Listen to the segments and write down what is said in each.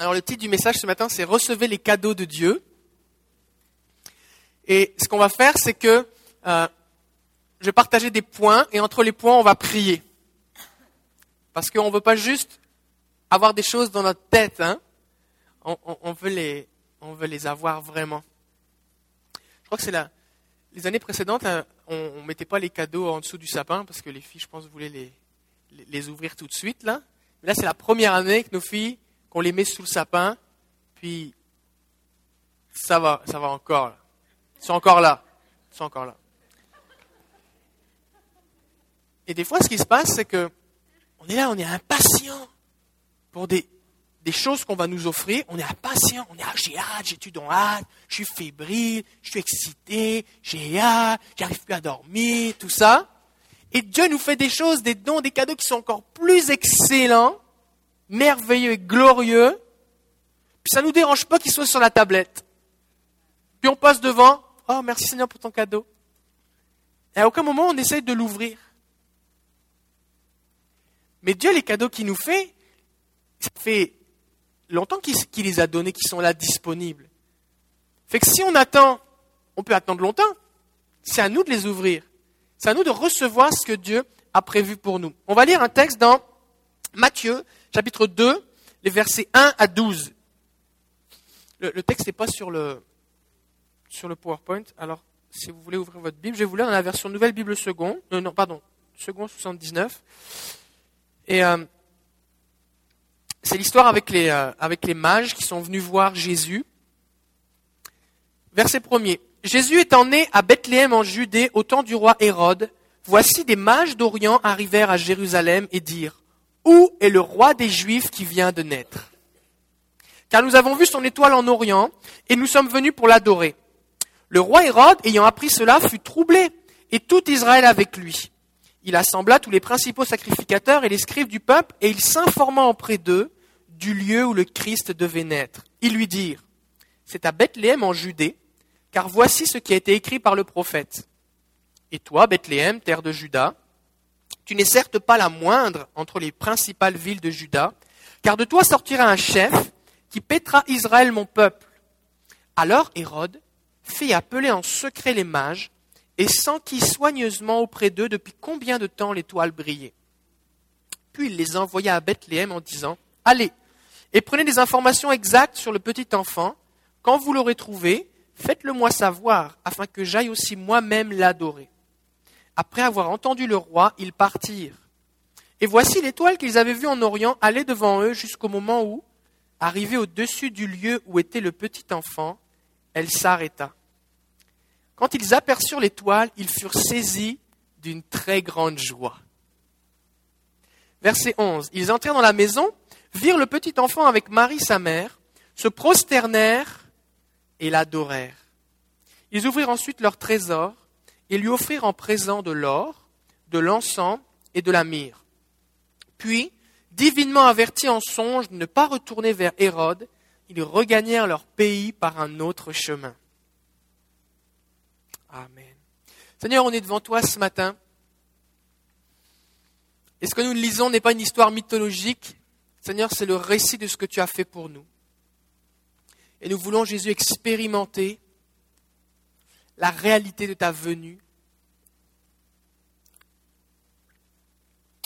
Alors le titre du message ce matin, c'est Recevez les cadeaux de Dieu. Et ce qu'on va faire, c'est que euh, je vais partager des points et entre les points, on va prier. Parce qu'on ne veut pas juste avoir des choses dans notre tête, hein. on, veut les, on veut les avoir vraiment. Je crois que c'est la, les années précédentes, hein, on ne mettait pas les cadeaux en dessous du sapin parce que les filles, je pense, voulaient les, les ouvrir tout de suite. Là, Mais là c'est la première année que nos filles qu'on les met sous le sapin, puis ça va, ça va encore. Ils sont encore là. Ils sont encore là. Et des fois, ce qui se passe, c'est que on est là, on est impatient pour des, choses qu'on va nous offrir. On est impatient, on est ah, j'ai hâte, j'ai en hâte, je suis fébrile, je suis excité, j'ai hâte, j'arrive plus à dormir, tout ça. Et Dieu nous fait des choses, des dons, des cadeaux qui sont encore plus excellents merveilleux et glorieux, puis ça ne nous dérange pas qu'il soit sur la tablette. Puis on passe devant, oh merci Seigneur pour ton cadeau. Et à aucun moment on essaye de l'ouvrir. Mais Dieu, les cadeaux qu'il nous fait, ça fait longtemps qu'il les a donnés, qu'ils sont là disponibles. Fait que si on attend, on peut attendre longtemps. C'est à nous de les ouvrir. C'est à nous de recevoir ce que Dieu a prévu pour nous. On va lire un texte dans Matthieu, chapitre 2, les versets 1 à 12. Le, texte n'est pas sur le, sur le PowerPoint. Alors, si vous voulez ouvrir votre Bible, je vais vous lire dans la version Nouvelle Bible Second. Euh, non, pardon, Second 79. Et euh, c'est l'histoire avec les, euh, avec les mages qui sont venus voir Jésus. Verset 1 Jésus étant né à Bethléem en Judée au temps du roi Hérode, voici des mages d'Orient arrivèrent à Jérusalem et dirent où est le roi des Juifs qui vient de naître? Car nous avons vu son étoile en Orient, et nous sommes venus pour l'adorer. Le roi Hérode, ayant appris cela, fut troublé, et tout Israël avec lui. Il assembla tous les principaux sacrificateurs et les scribes du peuple, et il s'informa auprès d'eux du lieu où le Christ devait naître. Ils lui dirent, c'est à Bethléem en Judée, car voici ce qui a été écrit par le prophète. Et toi, Bethléem, terre de Juda, tu n'es certes pas la moindre entre les principales villes de Juda, car de toi sortira un chef qui pètera Israël mon peuple. Alors Hérode fit appeler en secret les mages et s'enquit soigneusement auprès d'eux depuis combien de temps l'étoile brillait. Puis il les envoya à Bethléem en disant, Allez, et prenez des informations exactes sur le petit enfant. Quand vous l'aurez trouvé, faites-le moi savoir, afin que j'aille aussi moi-même l'adorer. Après avoir entendu le roi, ils partirent. Et voici l'étoile qu'ils avaient vue en Orient aller devant eux jusqu'au moment où, arrivée au-dessus du lieu où était le petit enfant, elle s'arrêta. Quand ils aperçurent l'étoile, ils furent saisis d'une très grande joie. Verset 11. Ils entrèrent dans la maison, virent le petit enfant avec Marie sa mère, se prosternèrent et l'adorèrent. Ils ouvrirent ensuite leur trésor et lui offrirent en présent de l'or, de l'encens et de la myrrhe. Puis, divinement avertis en songe de ne pas retourner vers Hérode, ils regagnèrent leur pays par un autre chemin. Amen. Seigneur, on est devant toi ce matin. Et ce que nous lisons n'est pas une histoire mythologique. Seigneur, c'est le récit de ce que tu as fait pour nous. Et nous voulons, Jésus, expérimenter la réalité de ta venue.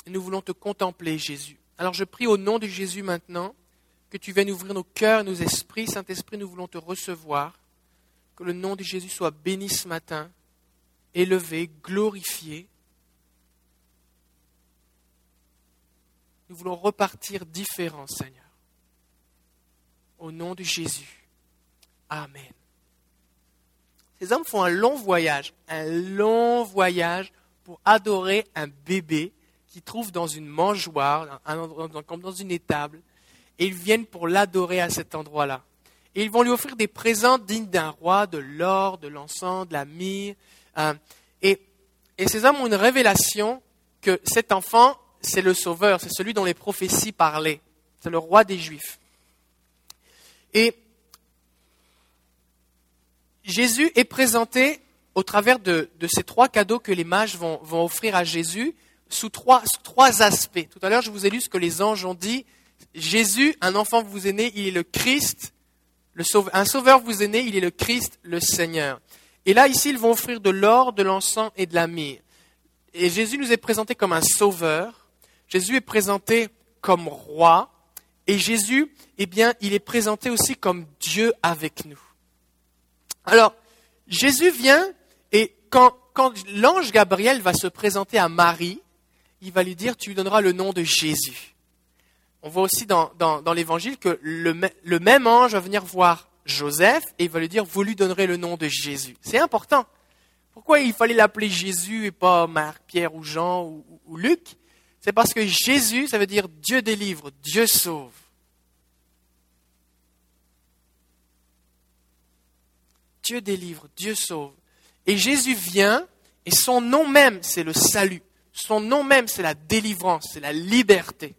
nous voulons te contempler, Jésus. Alors je prie au nom de Jésus maintenant que tu viennes ouvrir nos cœurs nos esprits. Saint-Esprit, nous voulons te recevoir. Que le nom de Jésus soit béni ce matin, élevé, glorifié. Nous voulons repartir différents, Seigneur. Au nom de Jésus. Amen. Ces hommes font un long voyage, un long voyage pour adorer un bébé qu'ils trouvent dans une mangeoire, comme dans une étable, et ils viennent pour l'adorer à cet endroit-là. Et ils vont lui offrir des présents dignes d'un roi, de l'or, de l'encens, de la myrrhe. Hein. et, et ces hommes ont une révélation que cet enfant, c'est le sauveur, c'est celui dont les prophéties parlaient. C'est le roi des Juifs. Et Jésus est présenté au travers de, ces trois cadeaux que les mages vont, offrir à Jésus sous trois, aspects. Tout à l'heure, je vous ai lu ce que les anges ont dit. Jésus, un enfant vous est né, il est le Christ, le sauveur, un sauveur vous est né, il est le Christ, le Seigneur. Et là, ici, ils vont offrir de l'or, de l'encens et de la myrrhe. Et Jésus nous est présenté comme un sauveur. Jésus est présenté comme roi. Et Jésus, eh bien, il est présenté aussi comme Dieu avec nous. Alors, Jésus vient et quand, l'ange Gabriel va se présenter à Marie, il va lui dire, tu lui donneras le nom de Jésus. On voit aussi dans, l'évangile que le, le même ange va venir voir Joseph et il va lui dire, vous lui donnerez le nom de Jésus. C'est important. Pourquoi il fallait l'appeler Jésus et pas Marc, Pierre ou Jean ou, Luc? C'est parce que Jésus, ça veut dire Dieu délivre, Dieu sauve. Dieu délivre, Dieu sauve. Et Jésus vient, et son nom même, c'est le salut. Son nom même, c'est la délivrance, c'est la liberté.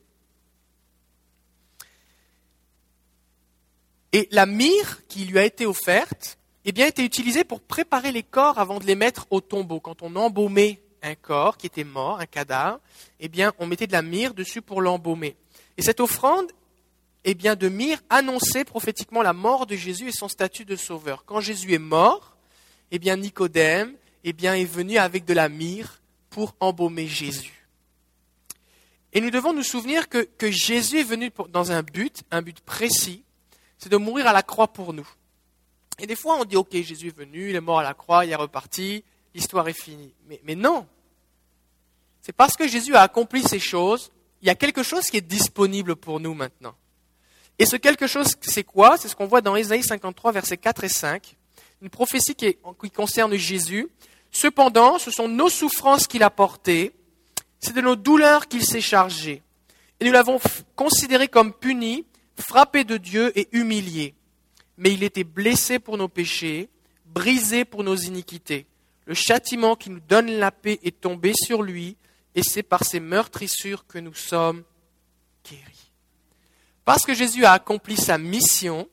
Et la myrrhe qui lui a été offerte, eh bien, était utilisée pour préparer les corps avant de les mettre au tombeau. Quand on embaumait un corps qui était mort, un cadavre, eh bien, on mettait de la myrrhe dessus pour l'embaumer. Et cette offrande, eh bien, de myrrhe annonçait prophétiquement la mort de Jésus et son statut de sauveur. Quand Jésus est mort, eh bien, Nicodème, eh bien, est venu avec de la myrrhe pour embaumer Jésus. Et nous devons nous souvenir que, Jésus est venu dans un but, un but précis, c'est de mourir à la croix pour nous. Et des fois, on dit, OK, Jésus est venu, il est mort à la croix, il est reparti, l'histoire est finie. Mais non. C'est parce que Jésus a accompli ces choses, il y a quelque chose qui est disponible pour nous maintenant. Et ce quelque chose, c'est quoi? C'est ce qu'on voit dans Ésaïe 53, versets 4 et 5. Une prophétie qui, qui concerne Jésus. Cependant, ce sont nos souffrances qu'il a portées, c'est de nos douleurs qu'il s'est chargé. Et nous l'avons considéré comme puni, frappé de Dieu et humilié mais il était blessé pour nos péchés, brisé pour nos iniquités. Le châtiment qui nous donne la paix est tombé sur lui, et c'est par ses meurtrissures que nous sommes guéris. Parce que Jésus a accompli sa mission,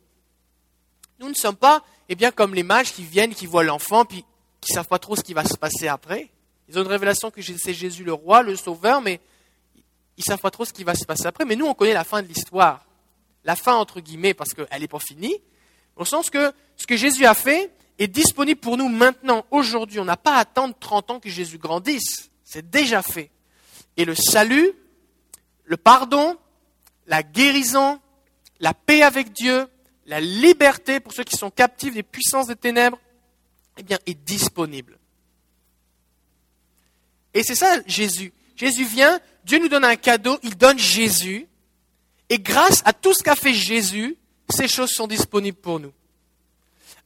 nous ne sommes pas, eh bien, comme les mages qui viennent, qui voient l'enfant, puis qui ne savent pas trop ce qui va se passer après. Ils ont une révélation que c'est Jésus le roi, le sauveur, mais ils ne savent pas trop ce qui va se passer après. Mais nous, on connaît la fin de l'histoire. La fin, entre guillemets, parce qu'elle n'est pas finie, au sens que ce que Jésus a fait est disponible pour nous maintenant, aujourd'hui. On n'a pas à attendre 30 ans que Jésus grandisse. C'est déjà fait. Et le salut, le pardon, la guérison, la paix avec Dieu, la liberté pour ceux qui sont captifs des puissances des ténèbres, eh est disponible. Et c'est ça Jésus. Jésus vient, Dieu nous donne un cadeau, il donne Jésus. Et grâce à tout ce qu'a fait Jésus, ces choses sont disponibles pour nous.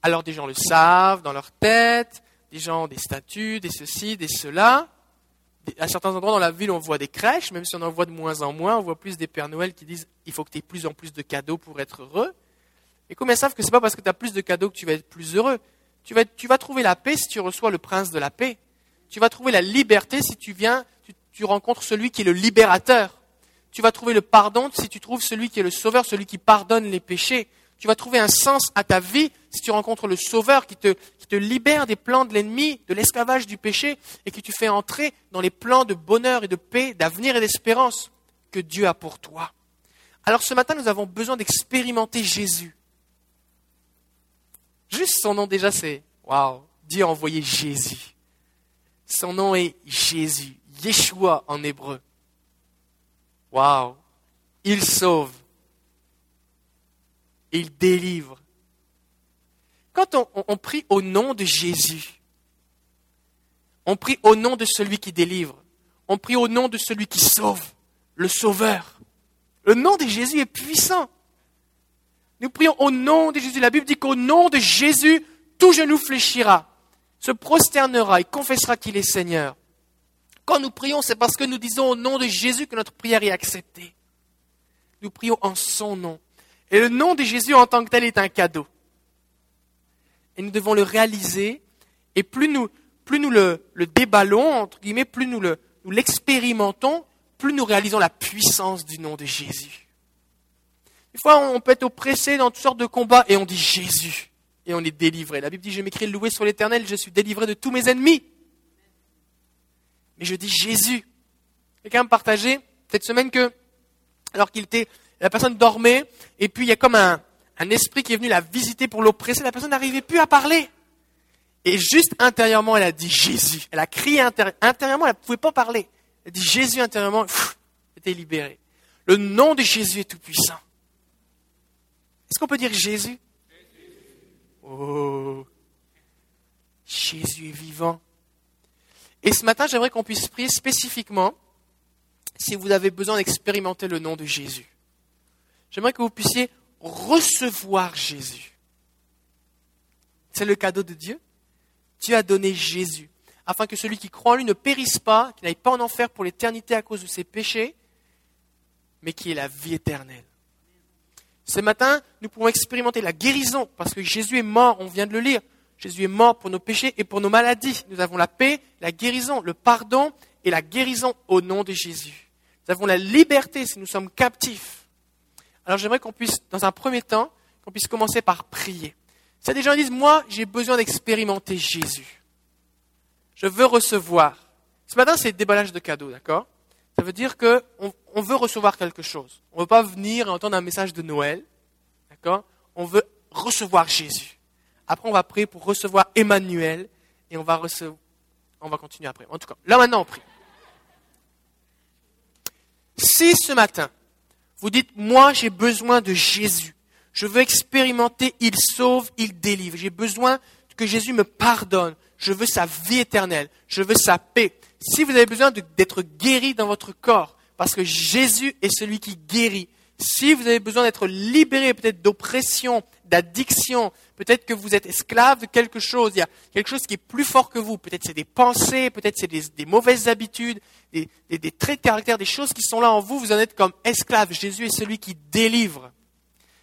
Alors des gens le savent dans leur tête, des gens ont des statuts, des ceci, des cela. À certains endroits dans la ville, on voit des crèches, même si on en voit de moins en moins, on voit plus des Pères Noël qui disent il faut que tu aies plus en plus de cadeaux pour être heureux. Et combien savent que ce n'est pas parce que tu as plus de cadeaux que tu vas être plus heureux? Tu vas, tu vas trouver la paix si tu reçois le prince de la paix. Tu vas trouver la liberté si tu viens, tu rencontres celui qui est le libérateur. Tu vas trouver le pardon si tu trouves celui qui est le sauveur, celui qui pardonne les péchés. Tu vas trouver un sens à ta vie si tu rencontres le sauveur qui te, libère des plans de l'ennemi, de l'esclavage du péché, et qui te fait entrer dans les plans de bonheur et de paix, d'avenir et d'espérance que Dieu a pour toi. Alors ce matin, nous avons besoin d'expérimenter Jésus. Juste son nom déjà, c'est waouh, Dieu a envoyé Jésus. Son nom est Jésus, Yeshua en hébreu. Waouh! Il sauve. Il délivre. Quand on, prie au nom de Jésus, on prie au nom de celui qui délivre. On prie au nom de celui qui sauve, le Sauveur. Le nom de Jésus est puissant. Nous prions au nom de Jésus. La Bible dit qu'au nom de Jésus, tout genou fléchira, se prosternera et confessera qu'il est Seigneur. Quand nous prions, c'est parce que nous disons au nom de Jésus que notre prière est acceptée. Nous prions en son nom. Et le nom de Jésus en tant que tel est un cadeau. Et nous devons le réaliser. Et plus nous, le, déballons, entre guillemets, plus nous l'expérimentons, plus nous réalisons la puissance du nom de Jésus. Des fois, on peut être oppressé dans toutes sortes de combats et on dit Jésus. Et on est délivré. La Bible dit, je m'écris loué sur l'éternel, je suis délivré de tous mes ennemis mais je dis Jésus. Quelqu'un me partageait cette semaine que, alors qu'il était La personne dormait, et puis il y a comme un, esprit qui est venu la visiter pour l'oppresser. La personne n'arrivait plus à parler. Et juste intérieurement, elle a dit Jésus. Elle a crié intérieurement, elle ne pouvait pas parler. Elle a dit Jésus intérieurement, elle était libérée. Le nom de Jésus est tout puissant. Est-ce qu'on peut dire Jésus? Oh, Jésus est vivant. Et ce matin, j'aimerais qu'on puisse prier spécifiquement si vous avez besoin d'expérimenter le nom de Jésus. J'aimerais que vous puissiez recevoir Jésus. C'est le cadeau de Dieu. Dieu a donné Jésus, afin que celui qui croit en lui ne périsse pas, qu'il n'aille pas en enfer pour l'éternité à cause de ses péchés, mais qui ait la vie éternelle. Ce matin, nous pouvons expérimenter la guérison, parce que Jésus est mort, on vient de le lire. Jésus est mort pour nos péchés et pour nos maladies. Nous avons la paix, la guérison, le pardon et la guérison au nom de Jésus. Nous avons la liberté si nous sommes captifs. Alors j'aimerais qu'on puisse, dans un premier temps, qu'on puisse commencer par prier. Si des gens disent, moi, j'ai besoin d'expérimenter Jésus. Je veux recevoir. Ce matin, c'est déballage de cadeaux, d'accord? Ça veut dire qu'on on veut recevoir quelque chose. On ne veut pas venir et entendre un message de Noël, d'accord? On veut recevoir Jésus. Après, on va prier pour recevoir Emmanuel et on va recevoir. On va continuer après. En tout cas, là maintenant, on prie. Si ce matin, vous dites, moi, j'ai besoin de Jésus, je veux expérimenter, il sauve, il délivre. J'ai besoin que Jésus me pardonne. Je veux sa vie éternelle. Je veux sa paix. Si vous avez besoin d'être guéri dans votre corps, parce que Jésus est celui qui guérit. Si vous avez besoin d'être libéré peut-être d'oppression, d'addiction, peut-être que vous êtes esclave de quelque chose, il y a quelque chose qui est plus fort que vous, peut-être c'est des pensées, peut-être c'est des, mauvaises habitudes, des, des traits de caractère, des choses qui sont là en vous, vous en êtes comme esclave. Jésus est celui qui délivre.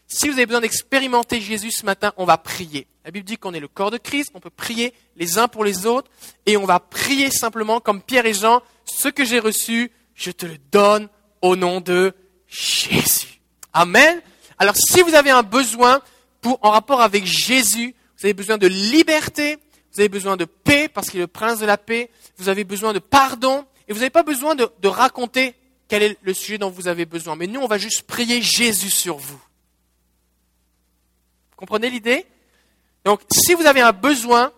Si vous avez besoin d'expérimenter Jésus ce matin, on va prier. La Bible dit qu'on est le corps de Christ, on peut prier les uns pour les autres, et on va prier simplement comme Pierre et Jean, ce que j'ai reçu, je te le donne au nom de Jésus. Amen. Alors si vous avez un besoin en rapport avec Jésus, vous avez besoin de liberté, vous avez besoin de paix, parce qu'il est le prince de la paix, vous avez besoin de pardon, et vous n'avez pas besoin de, de raconter quel est le sujet dont vous avez besoin. Mais nous, on va juste prier Jésus sur vous. Comprenez l'idée? Donc, si vous avez un besoin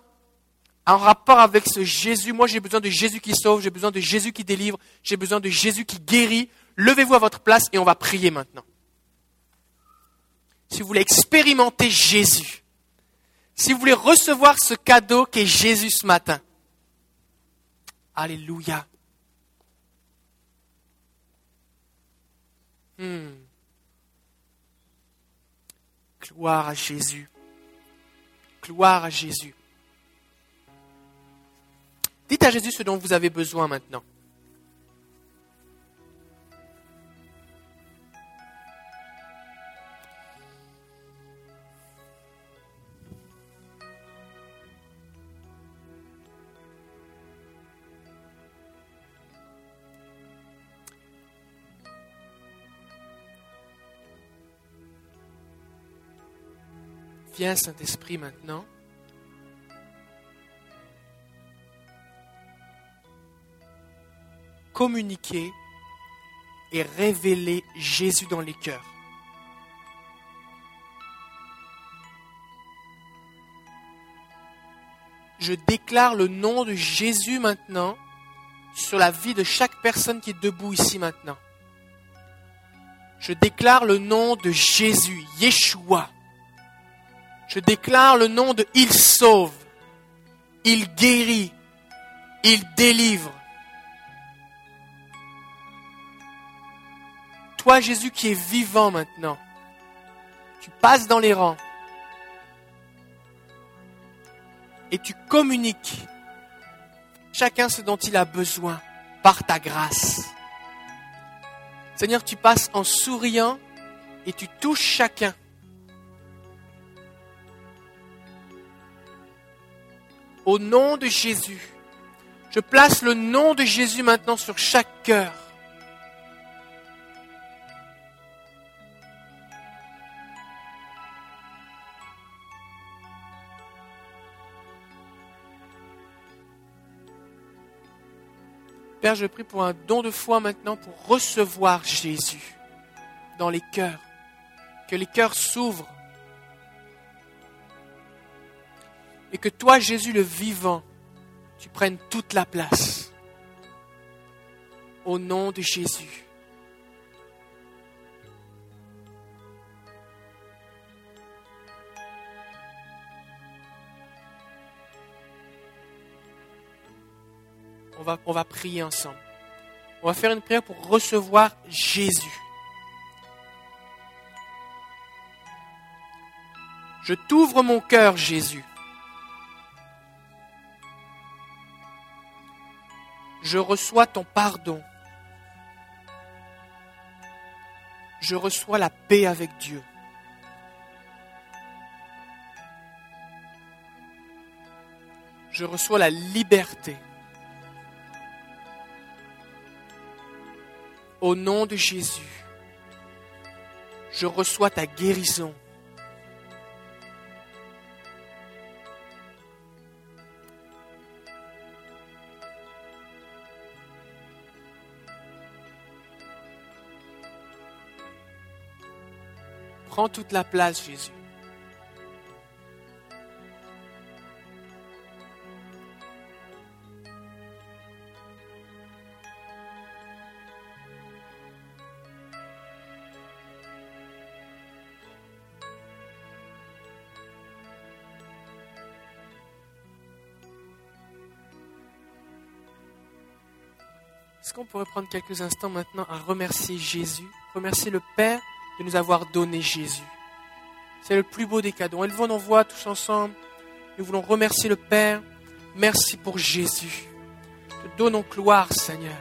en rapport avec ce Jésus, moi j'ai besoin de Jésus qui sauve, j'ai besoin de Jésus qui délivre, j'ai besoin de Jésus qui guérit, levez-vous à votre place et on va prier maintenant. Si vous voulez expérimenter Jésus, si vous voulez recevoir ce cadeau qu'est Jésus ce matin, Alléluia. Hmm. Gloire à Jésus. Gloire à Jésus. Dites à Jésus ce dont vous avez besoin maintenant. Viens, Saint-Esprit, maintenant. Communiquer et révéler Jésus dans les cœurs. Je déclare le nom de Jésus maintenant sur la vie de chaque personne qui est debout ici maintenant. Je déclare le nom de Jésus, Yeshua, je déclare le nom de Il sauve, il guérit, il délivre. Toi Jésus qui es vivant maintenant, tu passes dans les rangs et tu communiques chacun ce dont il a besoin par ta grâce. Seigneur, tu passes en souriant et tu touches chacun au nom de Jésus. Je place le nom de Jésus maintenant sur chaque cœur. Père, je prie pour un don de foi maintenant pour recevoir Jésus. dans les cœurs, que les cœurs s'ouvrent et que toi, Jésus le vivant, tu prennes toute la place. Au nom de Jésus. On va, prier ensemble. On va faire une prière pour recevoir Jésus. Je t'ouvre mon cœur, Jésus. Je reçois ton pardon. Je reçois la paix avec Dieu. Je reçois la liberté. Au nom de Jésus, je reçois ta guérison. Prends toute la place, Jésus. Est-ce qu'on pourrait prendre quelques instants maintenant à remercier Jésus, remercier le Père de nous avoir donné Jésus. C'est le plus beau des cadeaux. Élevons nos voix tous ensemble. Nous voulons remercier le Père. Merci pour Jésus. Te donnons gloire, Seigneur.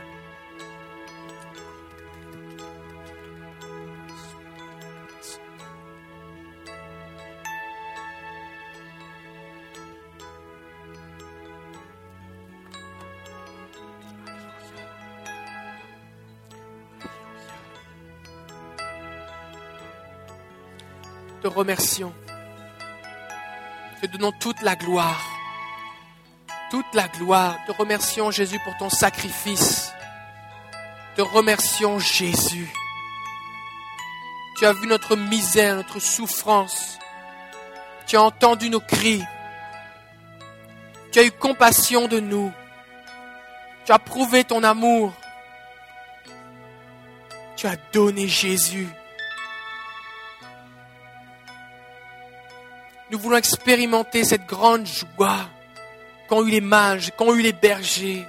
Remercions. Te donnons toute la gloire. Toute la gloire. Te remercions, Jésus, pour ton sacrifice. Te remercions, Jésus. Tu as vu notre misère, notre souffrance. Tu as entendu nos cris. Tu as eu compassion de nous. Tu as prouvé ton amour. Tu as donné Jésus. Nous voulons expérimenter cette grande joie qu'ont eu les mages, qu'ont eu les bergers.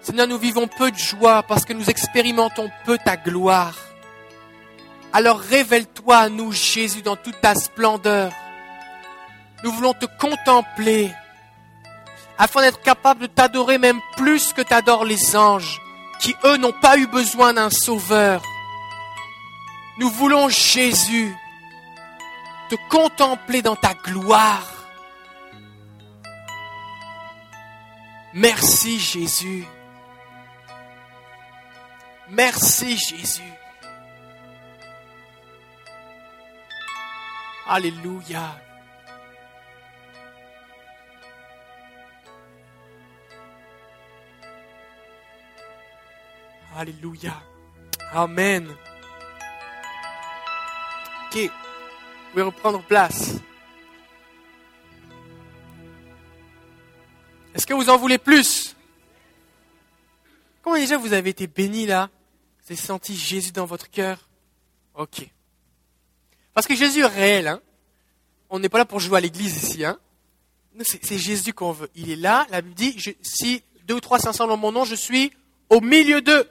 Seigneur, nous vivons peu de joie parce que nous expérimentons peu ta gloire. Alors révèle-toi à nous, Jésus, dans toute ta splendeur. Nous voulons te contempler afin d'être capable de t'adorer même plus que t'adorent les anges, qui eux n'ont pas eu besoin d'un sauveur. Nous voulons, Jésus, te contempler dans ta gloire. Merci, Jésus. Merci, Jésus. Alléluia. Alléluia. Amen. Vous pouvez reprendre place. Est-ce que vous en voulez plus? Comment déjà vous avez été béni là? Vous avez senti Jésus dans votre cœur? Ok. Parce que Jésus est réel. Hein On n'est pas là pour jouer à l'église ici. Hein c'est Jésus qu'on veut. Il est là. La Bible dit, si deux ou trois s'ensemble dans mon nom, je suis au milieu d'eux.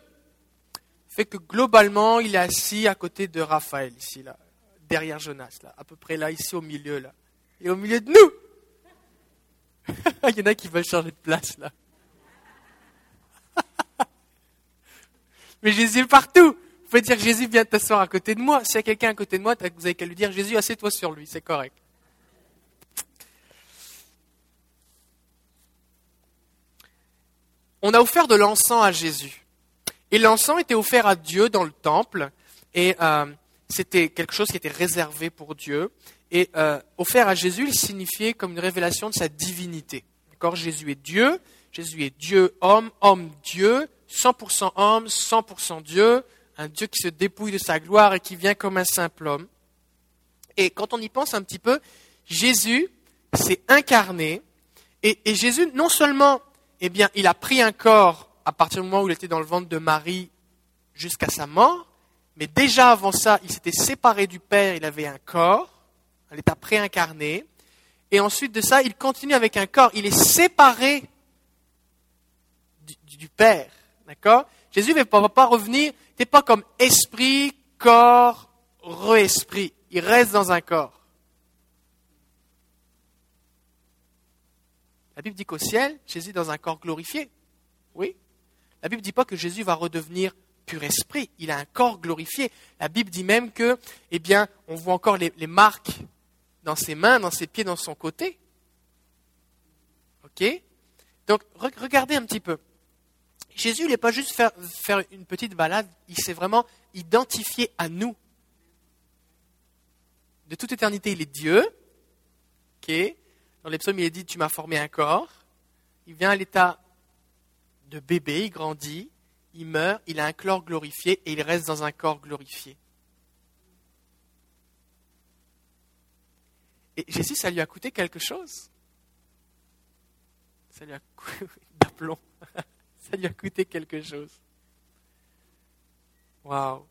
Fait que globalement, il est assis à côté de Raphaël ici là derrière Jonas, là, à peu près là, ici au milieu, là. Et au milieu de nous. Il y en a qui veulent changer de place, là. Mais Jésus est partout. Vous pouvez dire Jésus vient t'asseoir à côté de moi. S'il y a quelqu'un à côté de moi, vous avez qu'à lui dire Jésus, assieds-toi sur lui, c'est correct. On a offert de l'encens à Jésus. Et l'encens était offert à Dieu dans le temple. Et euh, c'était quelque chose qui était réservé pour Dieu. Et euh, offert à Jésus, il signifiait comme une révélation de sa divinité. D'accord? Jésus est Dieu, Jésus est Dieu homme, homme Dieu, 100% homme, 100% Dieu, un Dieu qui se dépouille de sa gloire et qui vient comme un simple homme. Et quand on y pense un petit peu, Jésus s'est incarné et, et, Jésus, non seulement, eh bien, il a pris un corps à partir du moment où il était dans le ventre de Marie jusqu'à sa mort, mais déjà avant ça, il s'était séparé du Père, il avait un corps, un état préincarné, et ensuite de ça, il continue avec un corps, il est séparé du, du Père, d'accord? Jésus ne va pas revenir, il n'est pas comme esprit, corps, re-esprit, il reste dans un corps. La Bible dit qu'au ciel, Jésus est dans un corps glorifié. Oui. La Bible ne dit pas que Jésus va redevenir pur esprit. Il a un corps glorifié. La Bible dit même que, eh bien, on voit encore les, marques dans ses mains, dans ses pieds, dans son côté. Ok? Donc, regardez un petit peu. Jésus, il n'est pas juste faire, une petite balade, il s'est vraiment identifié à nous. De toute éternité, il est Dieu. Ok? Dans les psaumes, il est dit Tu m'as formé un corps. Il vient à l'état de bébé, il grandit, il meurt, il a un corps glorifié et il reste dans un corps glorifié. Et Jésus, ça lui a coûté quelque chose? Ça lui a coûté ça lui a coûté quelque chose. Waouh.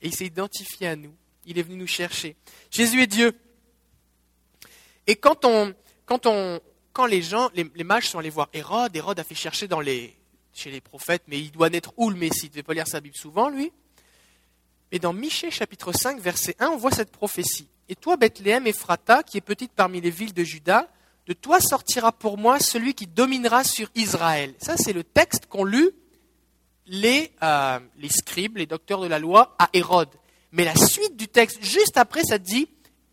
Et il s'est identifié à nous. Il est venu nous chercher. Jésus est Dieu. Et quand on, quand on, quand les gens, les, les mages sont allés voir Hérode, Hérode a fait chercher dans les, chez les prophètes, mais il doit naître où le Messie? Il ne devait pas lire sa Bible souvent, lui? Et dans Michée chapitre 5, verset 1, on voit cette prophétie. Et toi, Bethléem, Ephrata, qui est petite parmi les villes de Juda, de toi sortira pour moi celui qui dominera sur Israël. Ça, c'est le texte qu'ont lu les, euh, les scribes, les docteurs de la loi, à Hérode. Mais la suite du texte, juste après, ça dit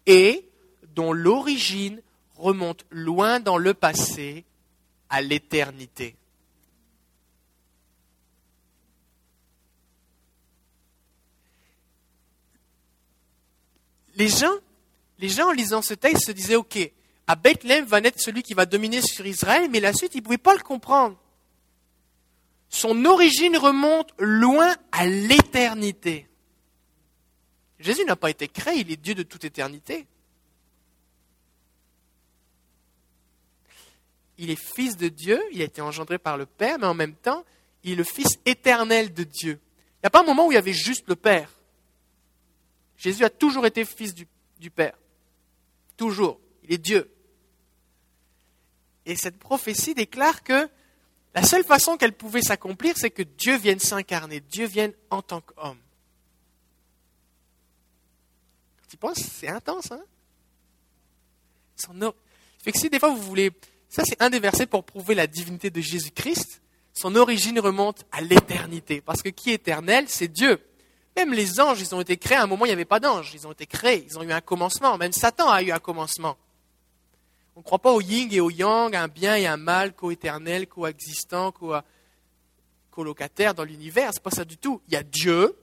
et dont l'origine remonte loin dans le passé à l'éternité. Les gens, en lisant ce texte se disaient, OK, à Bethléem va naître celui qui va dominer sur Israël, mais la suite, ils ne pouvaient pas le comprendre. Son origine remonte loin à l'éternité. Jésus n'a pas été créé, il est Dieu de toute éternité. Il est fils de Dieu, il a été engendré par le Père, mais en même temps, il est le fils éternel de Dieu. Il n'y a pas un moment où il y avait juste le Père. Jésus a toujours été fils du, Père. Toujours. Il est Dieu. Et cette prophétie déclare que la seule façon qu'elle pouvait s'accomplir, c'est que Dieu vienne s'incarner, Dieu vienne en tant qu'homme. Tu penses, c'est intense, hein? Fait que si des fois vous voulez, ça c'est un des versets pour prouver la divinité de Jésus-Christ. Son origine remonte à l'éternité, parce que qui est éternel, c'est Dieu. Même les anges, ils ont été créés. À un moment, il n'y avait pas d'anges. Ils ont été créés. Ils ont eu un commencement. Même Satan a eu un commencement. On ne croit pas au yin et au yang, un bien et un mal, co-éternel, coexistant, co-locataire dans l'univers. C'est pas ça du tout. Il y a Dieu,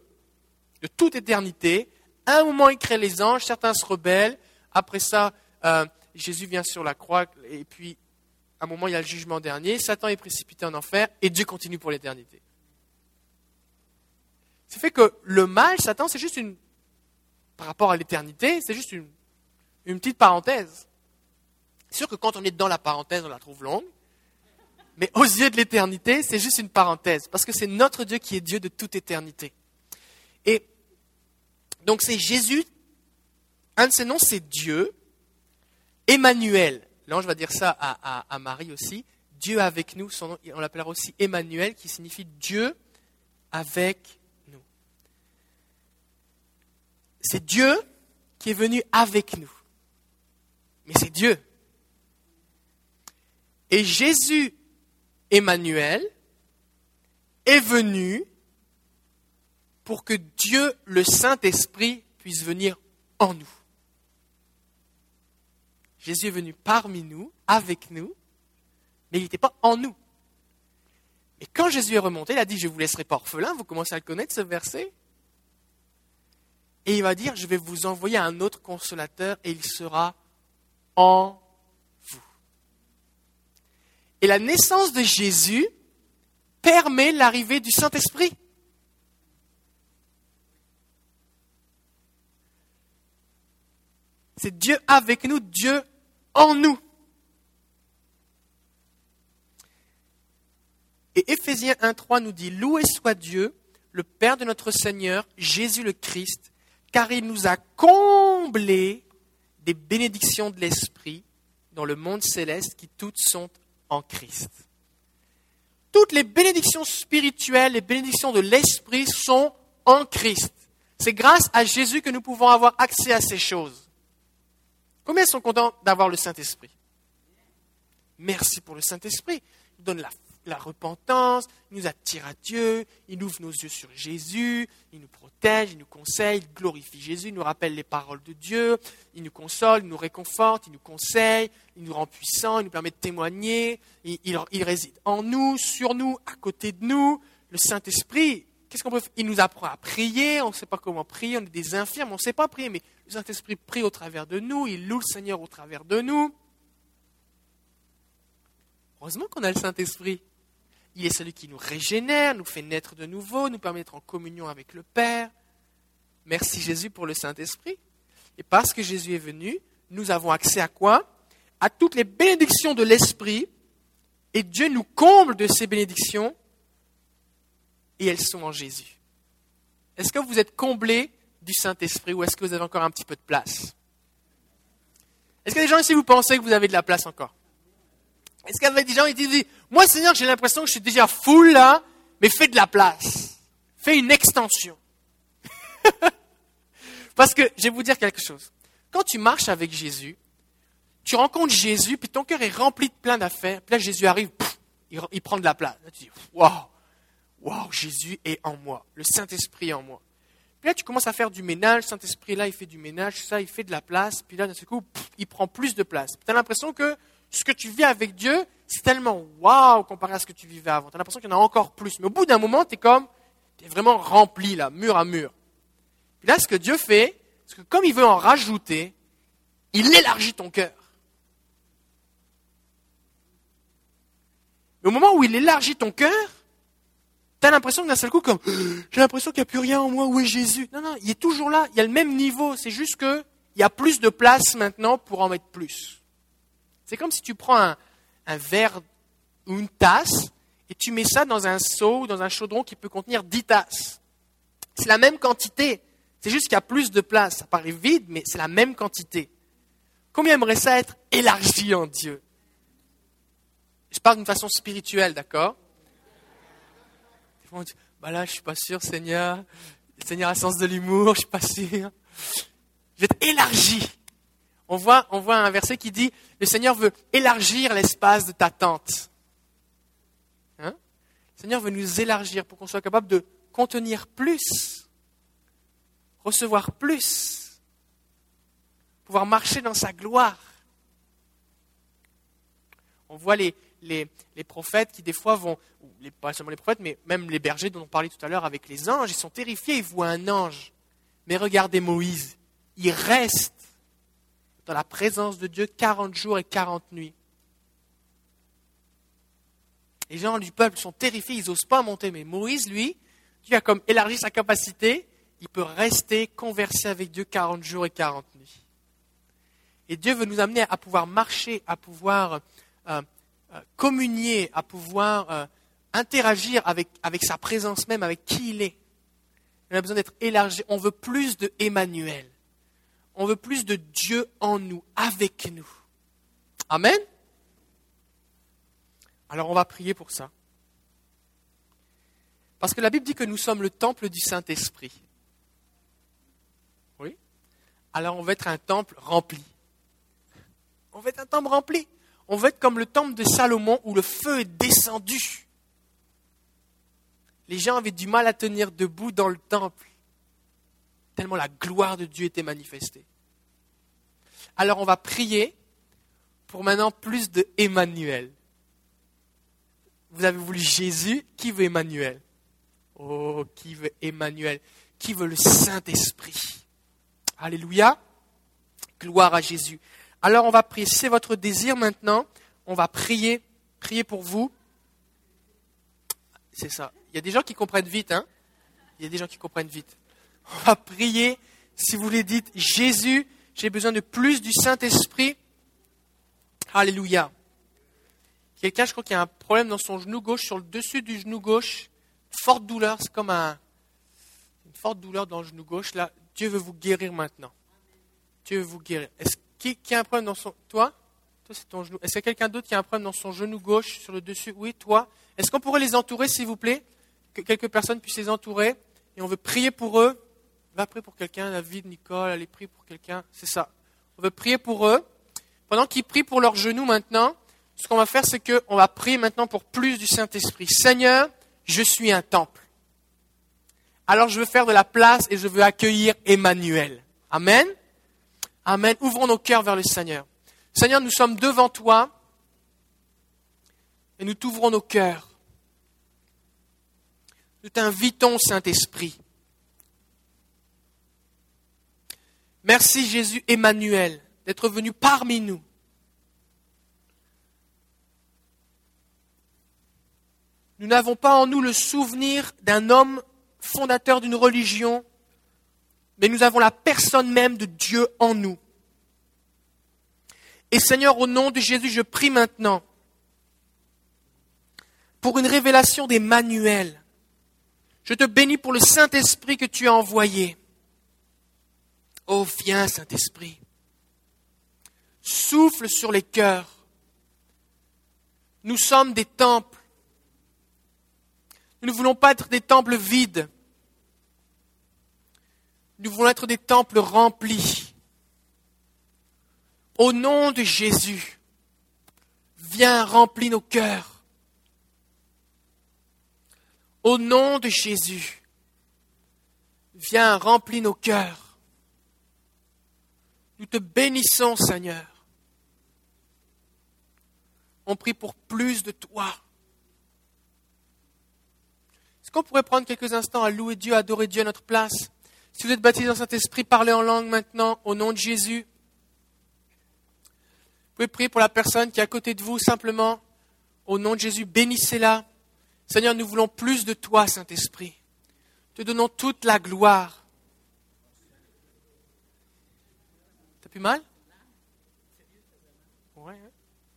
de toute éternité. À un moment, il crée les anges. Certains se rebellent. Après ça, euh, Jésus vient sur la croix. Et puis, à un moment, il y a le jugement dernier. Satan est précipité en enfer. Et Dieu continue pour l'éternité. Ça fait que le mal, Satan, c'est juste une, par rapport à l'éternité, c'est juste une, une petite parenthèse. C'est sûr que quand on est dans la parenthèse, on la trouve longue. Mais aux yeux de l'éternité, c'est juste une parenthèse. Parce que c'est notre Dieu qui est Dieu de toute éternité. Et donc c'est Jésus. Un de ses noms, c'est Dieu. Emmanuel. L'ange va dire ça à, Marie aussi. Dieu avec nous. On l'appellera aussi Emmanuel, qui signifie Dieu avec c'est Dieu qui est venu avec nous. Mais c'est Dieu. Et Jésus, Emmanuel, est venu pour que Dieu, le Saint-Esprit, puisse venir en nous. Jésus est venu parmi nous, avec nous, mais il n'était pas en nous. Et quand Jésus est remonté, il a dit, je vous laisserai pas orphelin, vous commencez à le connaître ce verset? Et il va dire, je vais vous envoyer un autre consolateur et il sera en vous. Et la naissance de Jésus permet l'arrivée du Saint-Esprit. C'est Dieu avec nous, Dieu en nous. Et Éphésiens 1.3 nous dit, Loué soit Dieu, le Père de notre Seigneur, Jésus le Christ, car il nous a comblés des bénédictions de l'Esprit dans le monde céleste qui toutes sont en Christ. Toutes les bénédictions spirituelles, les bénédictions de l'Esprit sont en Christ. C'est grâce à Jésus que nous pouvons avoir accès à ces choses. Combien sont contents d'avoir le Saint-Esprit? Merci pour le Saint-Esprit. Il donne la la repentance, nous attire à Dieu, il ouvre nos yeux sur Jésus, il nous protège, il nous conseille, il glorifie Jésus, il nous rappelle les paroles de Dieu, il nous console, il nous réconforte, il nous conseille, il nous rend puissants, il nous permet de témoigner, il, il, réside en nous, sur nous, à côté de nous. Le Saint-Esprit, qu'est-ce qu'on peut Il nous apprend à prier, on ne sait pas comment prier, on est des infirmes, on ne sait pas prier, mais le Saint-Esprit prie au travers de nous, il loue le Seigneur au travers de nous. Heureusement qu'on a le Saint-Esprit. Il est celui qui nous régénère, nous fait naître de nouveau, nous permet d'être en communion avec le Père. Merci Jésus pour le Saint-Esprit. Et parce que Jésus est venu, nous avons accès à quoi? À toutes les bénédictions de l'Esprit. Et Dieu nous comble de ces bénédictions. Et elles sont en Jésus. Est-ce que vous êtes comblés du Saint-Esprit ou est-ce que vous avez encore un petit peu de place? Est-ce que des gens ici, vous pensez que vous avez de la place encore? Est-ce qu'il y avait des gens qui disent, moi Seigneur, j'ai l'impression que je suis déjà full là, mais fais de la place. Fais une extension. Parce que je vais vous dire quelque chose. Quand tu marches avec Jésus, tu rencontres Jésus, puis ton cœur est rempli de plein d'affaires. Puis là, Jésus arrive, il, prend de la place. Là, tu dis, waouh, waouh, Jésus est en moi. Le Saint-Esprit est en moi. Puis là, tu commences à faire du ménage. Le Saint-Esprit, là, il fait du ménage, ça, il fait de la place. Puis là, d'un seul coup, il prend plus de place. Tu as l'impression que ce que tu vis avec Dieu, c'est tellement waouh comparé à ce que tu vivais avant. Tu as l'impression qu'il y en a encore plus. Mais au bout d'un moment, tu es comme, tu vraiment rempli là, mur à mur. Puis là, ce que Dieu fait, c'est que comme il veut en rajouter, il élargit ton cœur. Mais au moment où il élargit ton cœur, tu as l'impression d'un seul coup, comme, j'ai l'impression qu'il n'y a plus rien en moi, où est Jésus? Non, non, il est toujours là, il y a le même niveau, c'est juste qu'il y a plus de place maintenant pour en mettre plus. C'est comme si tu prends un, verre ou une tasse et tu mets ça dans un seau ou dans un chaudron qui peut contenir 10 tasses. C'est la même quantité. C'est juste qu'il y a plus de place. Ça paraît vide, mais c'est la même quantité. Combien aimerait ça être élargi en Dieu? Je parle d'une façon spirituelle, d'accord? Bah là, je suis pas sûr, Seigneur. Seigneur a sens de l'humour, je suis pas sûr. Je vais être élargi on voit, un verset qui dit, le Seigneur veut élargir l'espace de ta tente. Hein? Le Seigneur veut nous élargir pour qu'on soit capable de contenir plus, recevoir plus, pouvoir marcher dans sa gloire. On voit les, prophètes qui des fois vont, pas seulement les prophètes, mais même les bergers dont on parlait tout à l'heure avec les anges, ils sont terrifiés, ils voient un ange. Mais regardez Moïse, il reste dans la présence de Dieu 40 jours et 40 nuits. Les gens du peuple sont terrifiés, ils n'osent pas monter. Mais Moïse, lui, Dieu a comme élargi sa capacité, il peut rester conversé avec Dieu 40 jours et 40 nuits. Et Dieu veut nous amener à pouvoir marcher, à pouvoir euh, euh, communier, à pouvoir euh, interagir avec, avec sa présence même, avec qui il est. On a besoin d'être élargi. On veut plus de Emmanuel. On veut plus de Dieu en nous, avec nous. Amen. Alors on va prier pour ça. Parce que la Bible dit que nous sommes le temple du Saint-Esprit. Oui Alors on veut être un temple rempli. On veut être un temple rempli. On veut être comme le temple de Salomon où le feu est descendu. Les gens avaient du mal à tenir debout dans le temple tellement la gloire de Dieu était manifestée. Alors on va prier pour maintenant plus de Emmanuel. Vous avez voulu Jésus, qui veut Emmanuel? Oh, qui veut Emmanuel? Qui veut le Saint-Esprit? Alléluia. Gloire à Jésus. Alors on va prier. C'est votre désir maintenant. On va prier, prier pour vous. C'est ça. Il y a des gens qui comprennent vite, hein? Il y a des gens qui comprennent vite. On va prier. Si vous les dites, Jésus, j'ai besoin de plus du Saint-Esprit. Alléluia. Quelqu'un, je crois qu'il y a un problème dans son genou gauche, sur le dessus du genou gauche. Forte douleur, c'est comme un, une forte douleur dans le genou gauche. Là, Dieu veut vous guérir maintenant. Dieu veut vous guérir. Est-ce qui, qui a un problème dans son... Toi? Toi, c'est ton genou. Est-ce qu'il y a quelqu'un d'autre qui a un problème dans son genou gauche, sur le dessus? Oui, toi. Est-ce qu'on pourrait les entourer, s'il vous plaît? Que quelques personnes puissent les entourer. Et on veut prier pour eux. Va prier pour quelqu'un, David, Nicole, allez prier pour quelqu'un. C'est ça. On veut prier pour eux. Pendant qu'ils prient pour leurs genoux maintenant, ce qu'on va faire, c'est qu'on va prier maintenant pour plus du Saint-Esprit. Seigneur, je suis un temple. Alors je veux faire de la place et je veux accueillir Emmanuel. Amen. Amen. Ouvrons nos cœurs vers le Seigneur. Seigneur, nous sommes devant toi et nous t'ouvrons nos cœurs. Nous t'invitons, Saint-Esprit. Merci Jésus Emmanuel d'être venu parmi nous. Nous n'avons pas en nous le souvenir d'un homme fondateur d'une religion, mais nous avons la personne même de Dieu en nous. Et Seigneur, au nom de Jésus, je prie maintenant pour une révélation des manuels. Je te bénis pour le Saint-Esprit que tu as envoyé. Oh, viens, Saint-Esprit. Souffle sur les cœurs. Nous sommes des temples. Nous ne voulons pas être des temples vides. Nous voulons être des temples remplis. Au nom de Jésus, viens remplir nos cœurs. Au nom de Jésus, viens remplir nos cœurs. Nous te bénissons, Seigneur. On prie pour plus de toi. Est-ce qu'on pourrait prendre quelques instants à louer Dieu, à adorer Dieu à notre place? Si vous êtes baptisé dans Saint-Esprit, parlez en langue maintenant, au nom de Jésus. Vous pouvez prier pour la personne qui est à côté de vous, simplement, au nom de Jésus, bénissez-la. Seigneur, nous voulons plus de toi, Saint-Esprit. Te donnons toute la gloire. Plus mal? Ouais. Hein?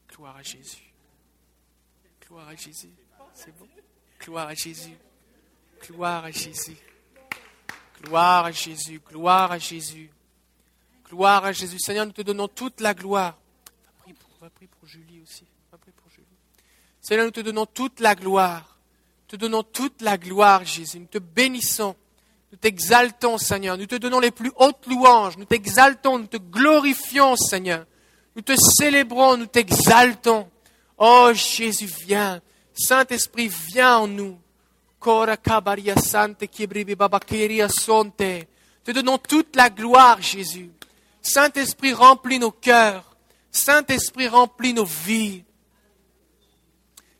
Gloire à Jésus. Gloire à Jésus. C'est bon. Gloire à Jésus. Gloire à Jésus. Gloire à Jésus. Gloire à Jésus. Gloire à Jésus. Seigneur, nous te donnons toute la gloire. On va prier pour Julie aussi. Va pour Julie. Seigneur, nous te donnons toute la gloire te donnons toute la gloire, Jésus. Nous te bénissons. Nous t'exaltons, Seigneur. Nous te donnons les plus hautes louanges. Nous t'exaltons. Nous te glorifions, Seigneur. Nous te célébrons. Nous t'exaltons. Oh, Jésus, viens. Saint-Esprit, viens en nous. Te donnons toute la gloire, Jésus. Saint-Esprit, remplis nos cœurs. Saint-Esprit, remplis nos vies.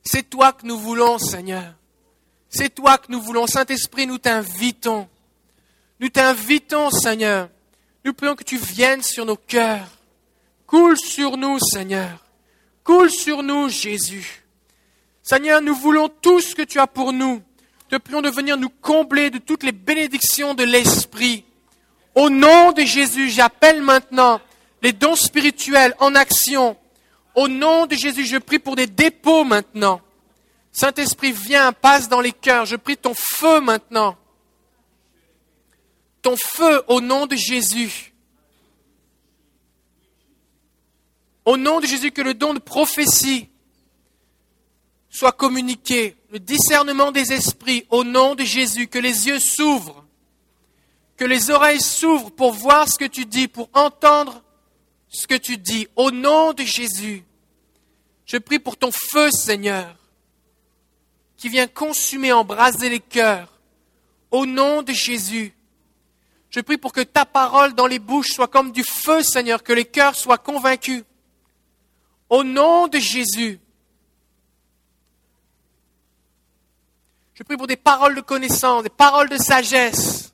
C'est toi que nous voulons, Seigneur. C'est toi que nous voulons. Saint-Esprit, nous t'invitons. Nous t'invitons, Seigneur. Nous prions que tu viennes sur nos cœurs. Coule sur nous, Seigneur. Coule sur nous, Jésus. Seigneur, nous voulons tout ce que tu as pour nous. Te prions de venir nous combler de toutes les bénédictions de l'Esprit. Au nom de Jésus, j'appelle maintenant les dons spirituels en action. Au nom de Jésus, je prie pour des dépôts maintenant. Saint-Esprit, viens, passe dans les cœurs. Je prie ton feu maintenant. Ton feu au nom de Jésus. Au nom de Jésus, que le don de prophétie soit communiqué. Le discernement des esprits au nom de Jésus. Que les yeux s'ouvrent. Que les oreilles s'ouvrent pour voir ce que tu dis, pour entendre ce que tu dis. Au nom de Jésus. Je prie pour ton feu, Seigneur qui vient consumer, embraser les cœurs. Au nom de Jésus, je prie pour que ta parole dans les bouches soit comme du feu, Seigneur, que les cœurs soient convaincus. Au nom de Jésus, je prie pour des paroles de connaissance, des paroles de sagesse.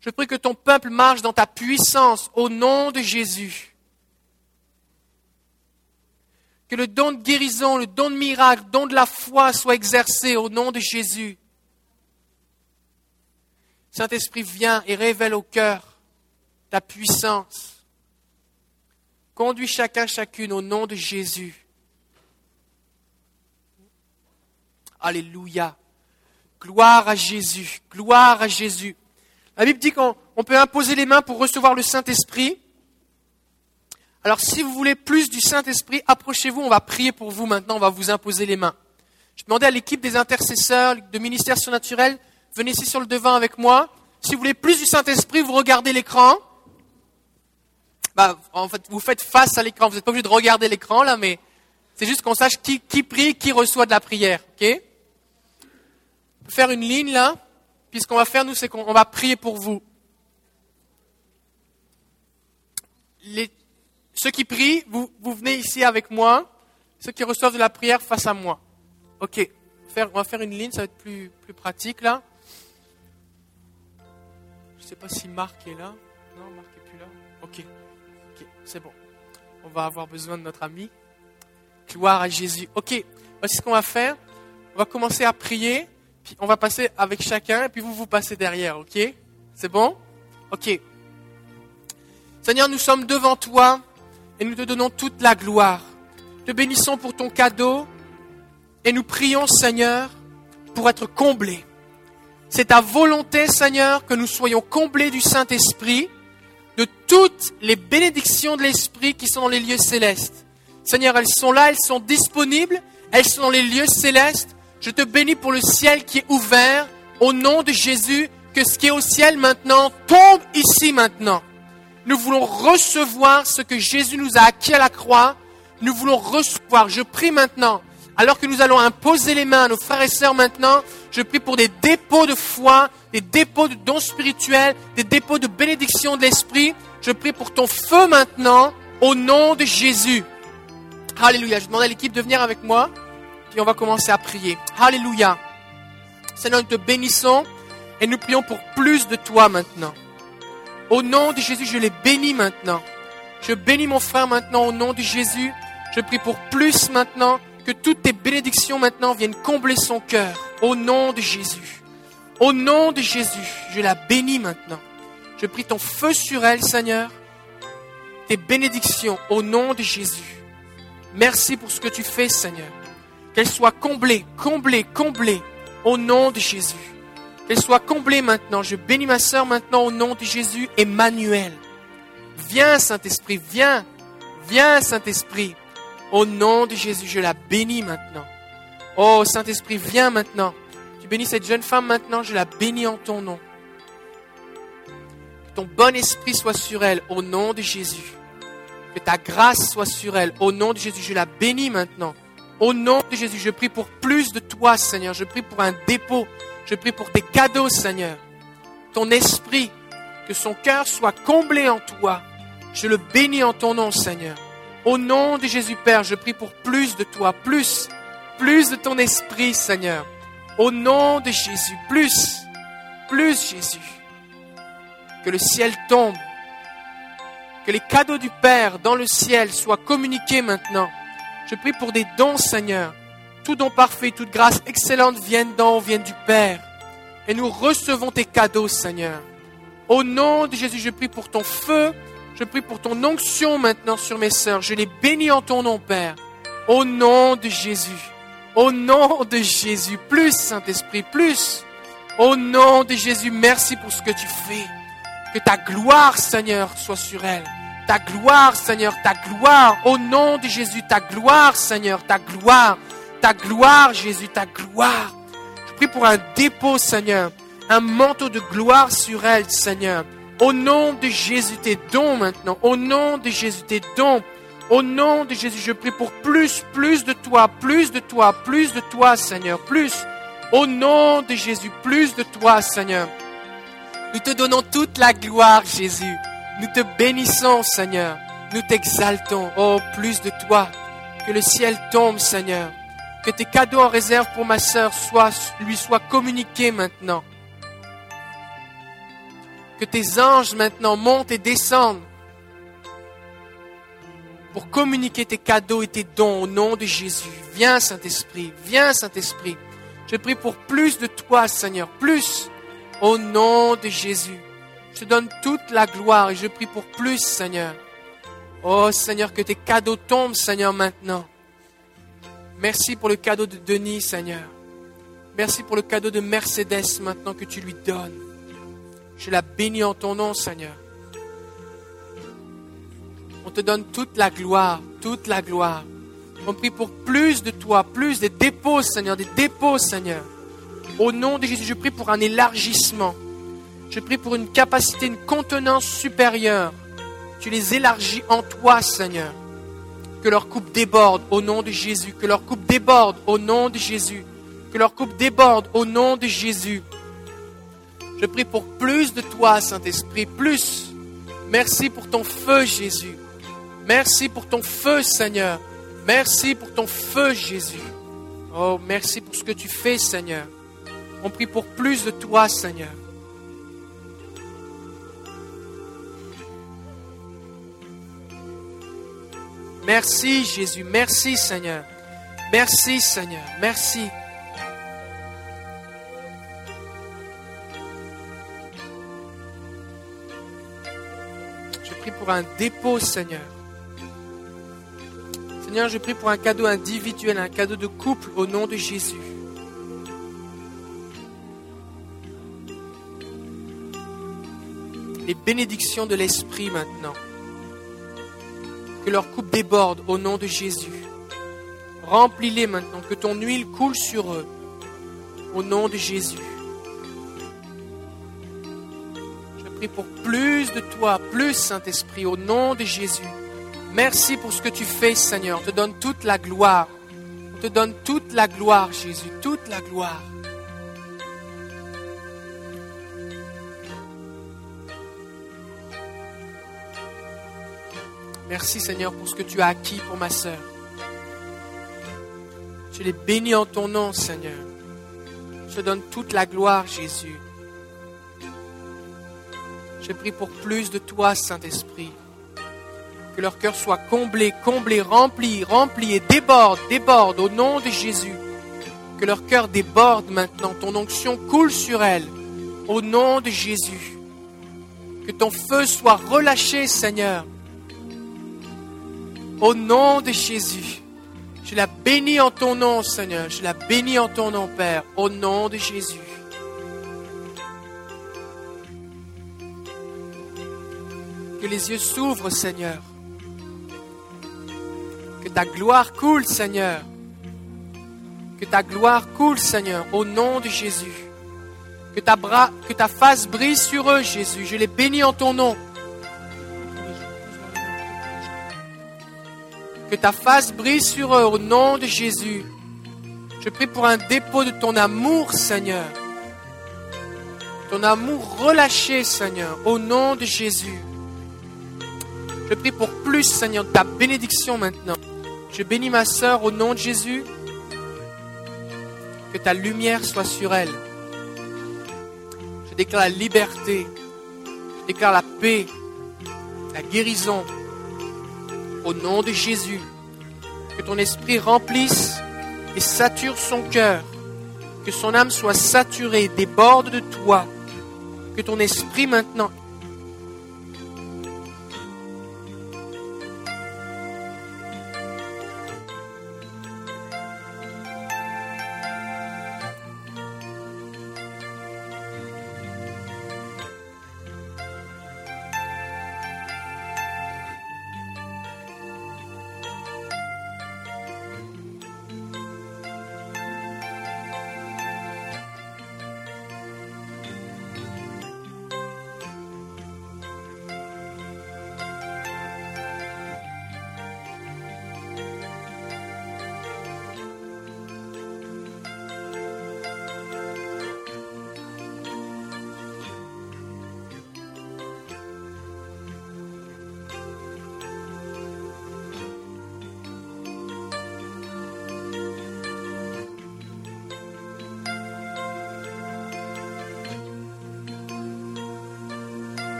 Je prie que ton peuple marche dans ta puissance au nom de Jésus. Que le don de guérison, le don de miracle, le don de la foi soit exercé au nom de Jésus. Saint-Esprit, viens et révèle au cœur ta puissance. Conduis chacun, chacune au nom de Jésus. Alléluia. Gloire à Jésus. Gloire à Jésus. La Bible dit qu'on peut imposer les mains pour recevoir le Saint-Esprit. Alors si vous voulez plus du Saint-Esprit, approchez-vous, on va prier pour vous maintenant, on va vous imposer les mains. Je demandais à l'équipe des intercesseurs de ministère surnaturel, venez ici sur le devant avec moi. Si vous voulez plus du Saint-Esprit, vous regardez l'écran. Bah, en fait, vous faites face à l'écran. Vous n'êtes pas obligé de regarder l'écran là, mais c'est juste qu'on sache qui, prie, qui reçoit de la prière. Ok? Faire une ligne là. Puis ce qu'on va faire, nous, c'est qu'on va prier pour vous. Les, ceux qui prient, vous, vous venez ici avec moi. Ceux qui reçoivent de la prière face à moi. Ok. On va faire une ligne, ça va être plus, plus pratique là. Ne sais pas si Marc est là. Non, Marc est plus là. Ok. Ok, c'est bon. On va avoir besoin de notre ami. Gloire à Jésus. Ok. Voici ce qu'on va faire. On va commencer à prier on va passer avec chacun, et puis vous, vous passez derrière, ok? C'est bon? Ok. Seigneur, nous sommes devant toi, et nous te donnons toute la gloire. Te bénissons pour ton cadeau, et nous prions, Seigneur, pour être comblés. C'est ta volonté, Seigneur, que nous soyons comblés du Saint-Esprit, de toutes les bénédictions de l'Esprit qui sont dans les lieux célestes. Seigneur, elles sont là, elles sont disponibles, elles sont dans les lieux célestes. Je te bénis pour le ciel qui est ouvert au nom de Jésus, que ce qui est au ciel maintenant tombe ici maintenant. Nous voulons recevoir ce que Jésus nous a acquis à la croix. Nous voulons recevoir. Je prie maintenant, alors que nous allons imposer les mains à nos frères et sœurs maintenant, je prie pour des dépôts de foi, des dépôts de dons spirituels, des dépôts de bénédiction de l'Esprit. Je prie pour ton feu maintenant, au nom de Jésus. Alléluia. Je demande à l'équipe de venir avec moi et on va commencer à prier. Alléluia. Seigneur, nous te bénissons et nous prions pour plus de toi maintenant. Au nom de Jésus, je les bénis maintenant. Je bénis mon frère maintenant au nom de Jésus. Je prie pour plus maintenant, que toutes tes bénédictions maintenant viennent combler son cœur. Au nom de Jésus. Au nom de Jésus, je la bénis maintenant. Je prie ton feu sur elle, Seigneur. Tes bénédictions au nom de Jésus. Merci pour ce que tu fais, Seigneur. Qu'elle soit comblée, comblée, comblée au nom de Jésus. Qu'elle soit comblée maintenant. Je bénis ma sœur maintenant au nom de Jésus, Emmanuel. Viens, Saint-Esprit, viens. Viens, Saint-Esprit. Au nom de Jésus, je la bénis maintenant. Oh, Saint-Esprit, viens maintenant. Tu bénis cette jeune femme maintenant, je la bénis en ton nom. Que ton bon esprit soit sur elle, au nom de Jésus. Que ta grâce soit sur elle, au nom de Jésus, je la bénis maintenant. Au nom de Jésus, je prie pour plus de toi, Seigneur. Je prie pour un dépôt. Je prie pour tes cadeaux, Seigneur. Ton esprit, que son cœur soit comblé en toi. Je le bénis en ton nom, Seigneur. Au nom de Jésus, Père, je prie pour plus de toi, plus, plus de ton esprit, Seigneur. Au nom de Jésus, plus, plus, Jésus. Que le ciel tombe. Que les cadeaux du Père dans le ciel soient communiqués maintenant je prie pour des dons, Seigneur. Tout don parfait, toute grâce excellente viennent d'en viennent du Père. Et nous recevons tes cadeaux, Seigneur. Au nom de Jésus, je prie pour ton feu. Je prie pour ton onction maintenant sur mes sœurs. Je les bénis en ton nom, Père. Au nom de Jésus. Au nom de Jésus. Plus, Saint-Esprit, plus. Au nom de Jésus, merci pour ce que tu fais. Que ta gloire, Seigneur, soit sur elle. Ta gloire, Seigneur, ta gloire. Au nom de Jésus, ta gloire, Seigneur, ta gloire. Ta gloire, Jésus, ta gloire. Je prie pour un dépôt, Seigneur. Un manteau de gloire sur elle, Seigneur. Au nom de Jésus, tes dons maintenant. Au nom de Jésus, tes dons. Au nom de Jésus, je prie pour plus, plus de toi, plus de toi, plus de toi, Seigneur, plus. Au nom de Jésus, plus de toi, Seigneur. Nous te donnons toute la gloire, Jésus. Nous te bénissons, Seigneur. Nous t'exaltons. Oh, plus de toi. Que le ciel tombe, Seigneur. Que tes cadeaux en réserve pour ma sœur lui soient communiqués maintenant. Que tes anges maintenant montent et descendent pour communiquer tes cadeaux et tes dons au nom de Jésus. Viens, Saint-Esprit, viens, Saint-Esprit. Je prie pour plus de toi, Seigneur, plus au nom de Jésus. Je donne toute la gloire et je prie pour plus, Seigneur. Oh Seigneur, que tes cadeaux tombent, Seigneur, maintenant. Merci pour le cadeau de Denis, Seigneur. Merci pour le cadeau de Mercedes maintenant que tu lui donnes. Je la bénis en ton nom, Seigneur. On te donne toute la gloire, toute la gloire. On prie pour plus de toi, plus des dépôts, Seigneur, des dépôts, Seigneur. Au nom de Jésus, je prie pour un élargissement. Je prie pour une capacité, une contenance supérieure. Tu les élargis en toi, Seigneur. Que leur coupe déborde au nom de Jésus. Que leur coupe déborde au nom de Jésus. Que leur coupe déborde au nom de Jésus. Je prie pour plus de toi, Saint-Esprit, plus. Merci pour ton feu, Jésus. Merci pour ton feu, Seigneur. Merci pour ton feu, Jésus. Oh, merci pour ce que tu fais, Seigneur. On prie pour plus de toi, Seigneur. Merci, Jésus. Merci, Seigneur. Merci, Seigneur. Merci. Prie pour un dépôt, Seigneur. Seigneur, je prie pour un cadeau individuel, un cadeau de couple au nom de Jésus. Les bénédictions de l'Esprit maintenant. Que leur coupe déborde au nom de Jésus. Remplis-les maintenant, que ton huile coule sur eux au nom de Jésus. Prie pour plus de toi, plus Saint-Esprit, au nom de Jésus. Merci pour ce que tu fais, Seigneur. On te donne toute la gloire. On te donne toute la gloire, Jésus, toute la gloire. Merci, Seigneur, pour ce que tu as acquis pour ma sœur. Je les bénis en ton nom, Seigneur. Je te donne toute la gloire, Jésus. Je prie pour plus de toi, Saint-Esprit que leur cœur soit comblé, comblé, rempli, rempli et déborde, déborde au nom de Jésus. Que leur cœur déborde maintenant, ton onction coule sur elles au nom de Jésus. Que ton feu soit relâché, Seigneur. Au nom de Jésus. Je la bénis en ton nom, Seigneur. Je la bénis en ton nom, Père. Au nom de Jésus. Que les yeux s'ouvrent, Seigneur. Que ta gloire coule, Seigneur. Que ta gloire coule, Seigneur, au nom de Jésus. Que ta, que ta face brille sur eux, Jésus. Je les bénis en ton nom. Que ta face brille sur eux au nom de Jésus. Je prie pour un dépôt de ton amour, Seigneur. Ton amour relâché, Seigneur, au nom de Jésus. Je prie pour plus, Seigneur, ta bénédiction maintenant. Je bénis ma sœur au nom de Jésus. Que ta lumière soit sur elle. Je déclare la liberté. Je déclare la paix, la guérison. Au nom de Jésus. Que ton esprit remplisse et sature son cœur. Que son âme soit saturée, déborde de toi. Que ton esprit maintenant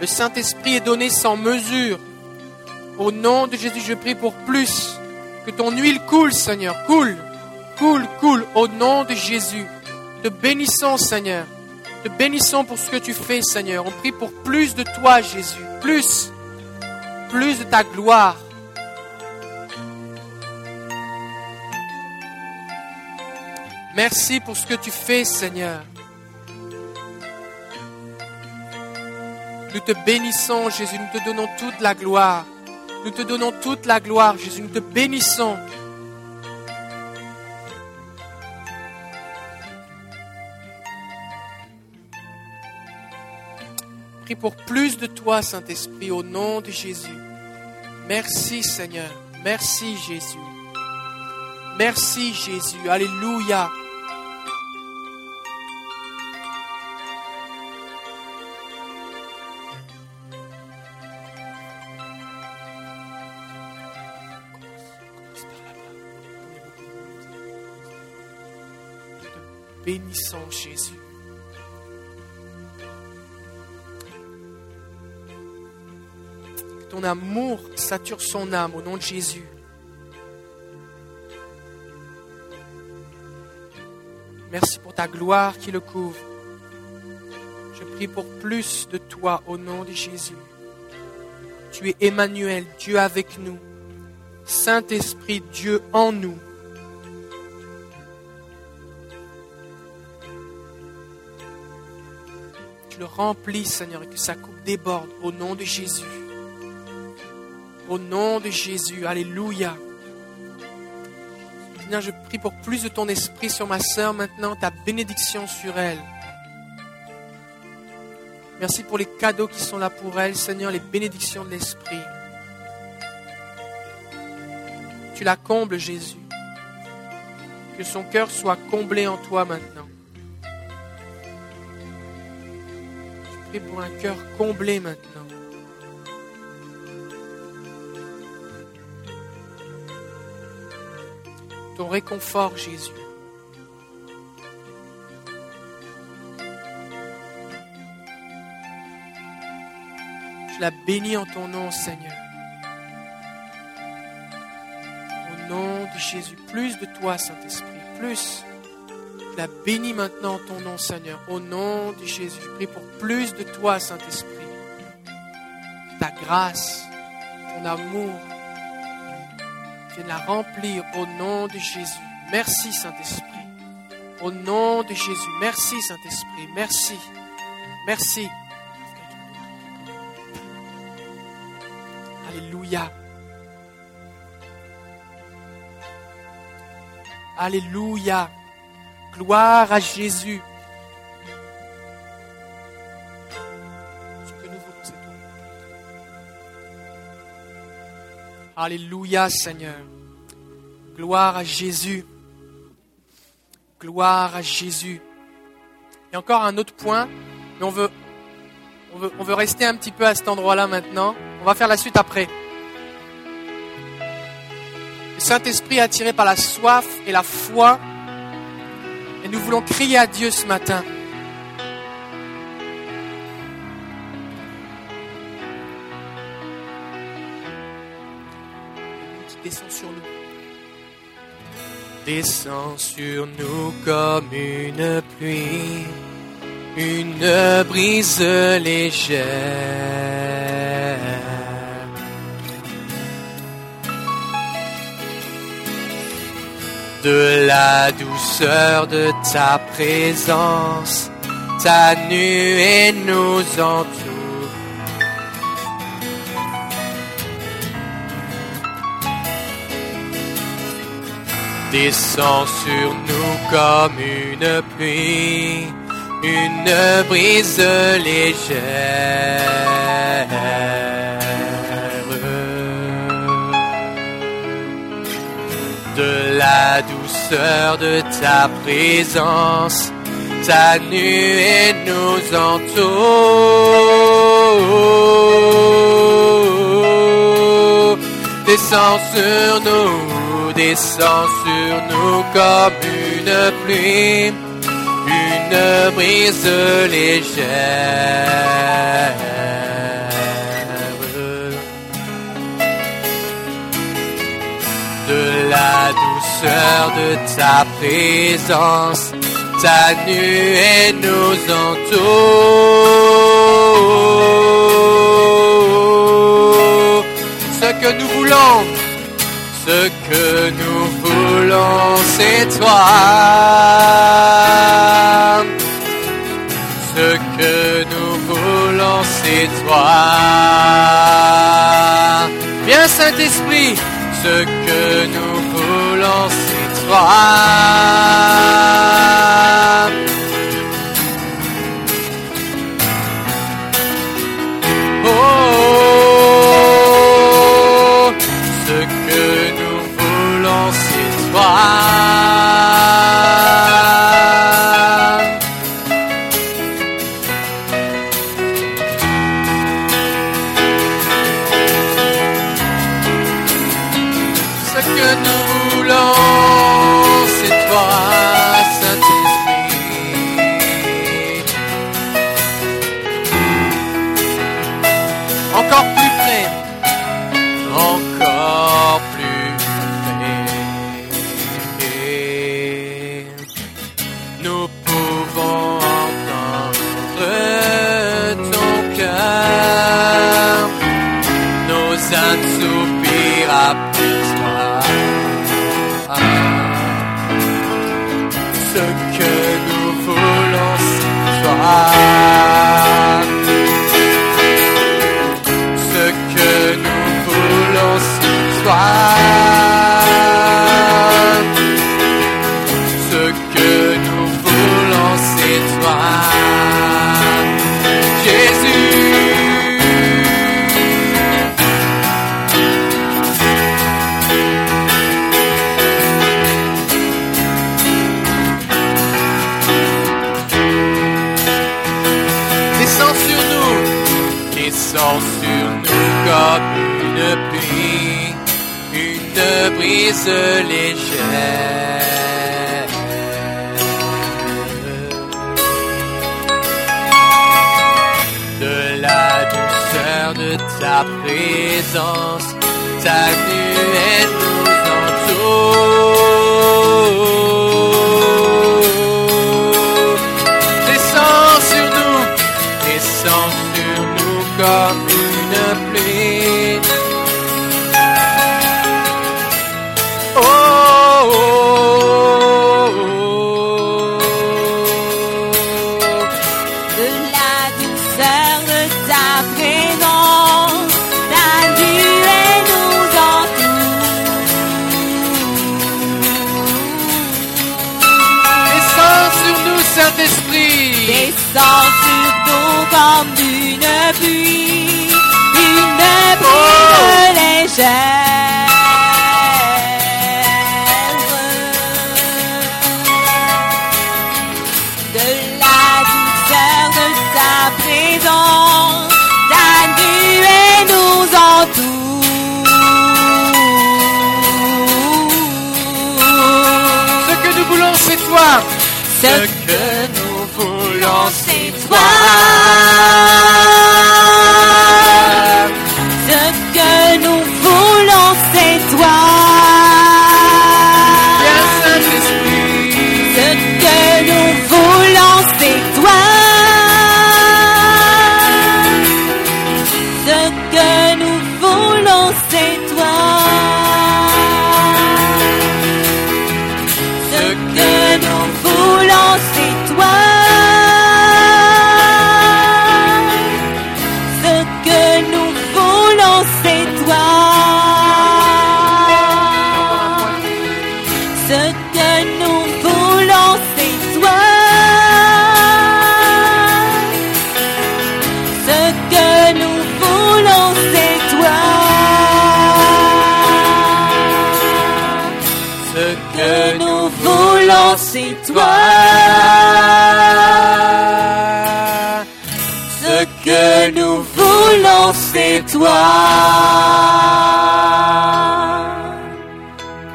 Le Saint-Esprit est donné sans mesure. Au nom de Jésus, je prie pour plus. Que ton huile coule, Seigneur. Coule, coule, coule. Au nom de Jésus. Te bénissons, Seigneur. Te bénissons pour ce que tu fais, Seigneur. On prie pour plus de toi, Jésus. Plus. Plus de ta gloire. Merci pour ce que tu fais, Seigneur. Nous te bénissons, Jésus. Nous te donnons toute la gloire. Nous te donnons toute la gloire, Jésus. Nous te bénissons. Prie pour plus de toi, Saint-Esprit, au nom de Jésus. Merci, Seigneur. Merci, Jésus. Merci, Jésus. Alléluia. Bénissons Jésus. Ton amour sature son âme au nom de Jésus. Merci pour ta gloire qui le couvre. Je prie pour plus de toi au nom de Jésus. Tu es Emmanuel, Dieu avec nous. Saint-Esprit, Dieu en nous. Tu le remplis, Seigneur, et que sa coupe déborde au nom de Jésus. Au nom de Jésus. Alléluia. Seigneur, je prie pour plus de ton esprit sur ma sœur maintenant, ta bénédiction sur elle. Merci pour les cadeaux qui sont là pour elle, Seigneur, les bénédictions de l'esprit. Tu la combles, Jésus. Que son cœur soit comblé en toi maintenant. Pour un cœur comblé maintenant. Ton réconfort, Jésus. Je la bénis en ton nom, Seigneur. Au nom de Jésus, plus de toi, Saint-Esprit, plus. La bénis maintenant en ton nom, Seigneur. Au nom de Jésus, je prie pour plus de toi, Saint-Esprit. Ta grâce, ton amour, viens la remplir au nom de Jésus. Merci, Saint-Esprit. Au nom de Jésus. Merci, Saint-Esprit. Merci. Merci. Alléluia. Alléluia. Gloire à Jésus. Alléluia, Seigneur. Gloire à Jésus. Gloire à Jésus. Et encore un autre point, mais on veut, on veut, on veut rester un petit peu à cet endroit-là maintenant. On va faire la suite après. Le Saint-Esprit attiré par la soif et la foi. Nous voulons crier à Dieu ce matin. Qui descend sur nous. Descend sur nous comme une pluie, une brise légère. De la douceur de ta présence, ta nuée nous entoure. Descends sur nous comme une pluie, une brise légère de la douceur de ta présence, ta nuée nous entoure. Descends sur nous, descends sur nous comme une pluie, une brise légère. Douceur de ta présence, ta nuée nous entoure. Ce que nous voulons, ce que nous voulons, c'est toi. Ce que nous voulons, c'est toi. Viens Saint-Esprit, ce que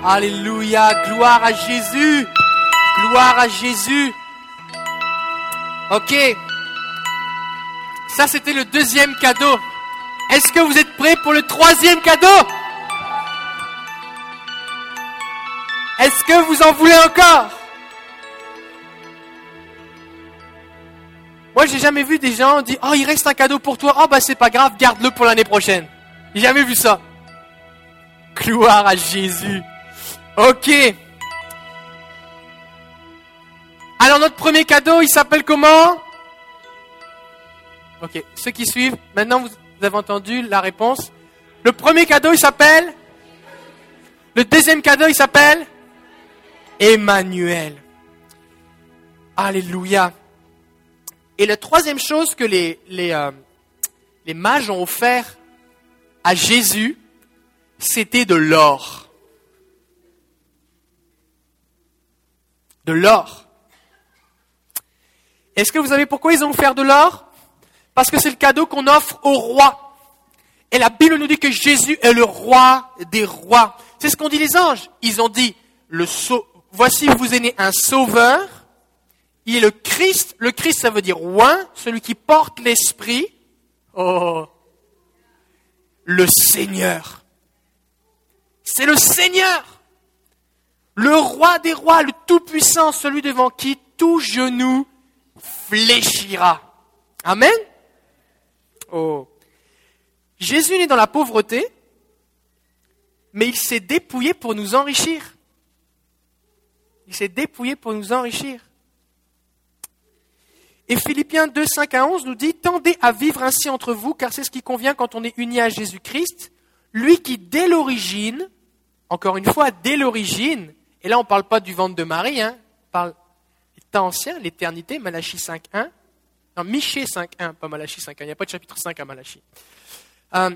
Alléluia, gloire à Jésus. Gloire à Jésus. Ok. Ça, c'était le deuxième cadeau. Est-ce que vous êtes prêts pour le troisième cadeau? Est-ce que vous en voulez encore? Moi, j'ai jamais vu des gens dire "Oh, il reste un cadeau pour toi. Oh bah c'est pas grave, garde-le pour l'année prochaine." J'ai jamais vu ça. Gloire à Jésus. OK. Alors notre premier cadeau, il s'appelle comment? Ok, ceux qui suivent, maintenant vous avez entendu la réponse. Le premier cadeau, il s'appelle? Le deuxième cadeau, il s'appelle? Emmanuel. Alléluia. Et la troisième chose que les, les, euh, les mages ont offert à Jésus, c'était de l'or. De l'or. Est-ce que vous savez pourquoi ils ont offert de l'or? Parce que c'est le cadeau qu'on offre au roi. Et la Bible nous dit que Jésus est le roi des rois. C'est ce qu'ont dit les anges. Ils ont dit, le voici vous est né un sauveur. Il est le Christ. Le Christ, ça veut dire roi, celui qui porte l'esprit. Oh, le Seigneur. C'est le Seigneur. Le roi des rois, le tout-puissant, celui devant qui tout genou fléchira. Amen. Oh. Jésus est dans la pauvreté, mais il s'est dépouillé pour nous enrichir. Il s'est dépouillé pour nous enrichir. Et Philippiens 2, 5 à 11 nous dit, Tendez à vivre ainsi entre vous, car c'est ce qui convient quand on est uni à Jésus-Christ, lui qui dès l'origine, encore une fois, dès l'origine, et là on ne parle pas du ventre de Marie, hein, on parle ancien, l'éternité, Malachie 5.1. Non, Michée 5.1, pas Malachie 5.1. Il n'y a pas de chapitre 5 à Malachie. Euh,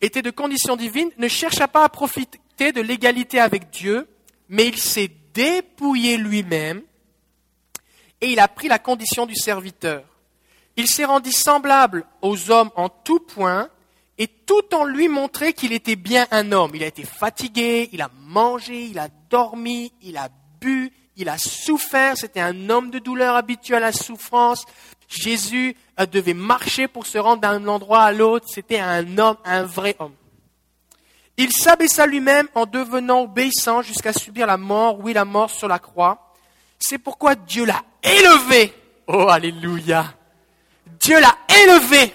était de condition divine, ne chercha pas à profiter de l'égalité avec Dieu, mais il s'est dépouillé lui-même et il a pris la condition du serviteur. Il s'est rendu semblable aux hommes en tout point et tout en lui montrer qu'il était bien un homme. Il a été fatigué, il a mangé, il a dormi, il a bu, il a souffert, c'était un homme de douleur habitué à la souffrance. Jésus euh, devait marcher pour se rendre d'un endroit à l'autre, c'était un homme, un vrai homme. Il s'abaissa lui-même en devenant obéissant jusqu'à subir la mort, oui la mort sur la croix. C'est pourquoi Dieu l'a élevé. Oh, alléluia. Dieu l'a élevé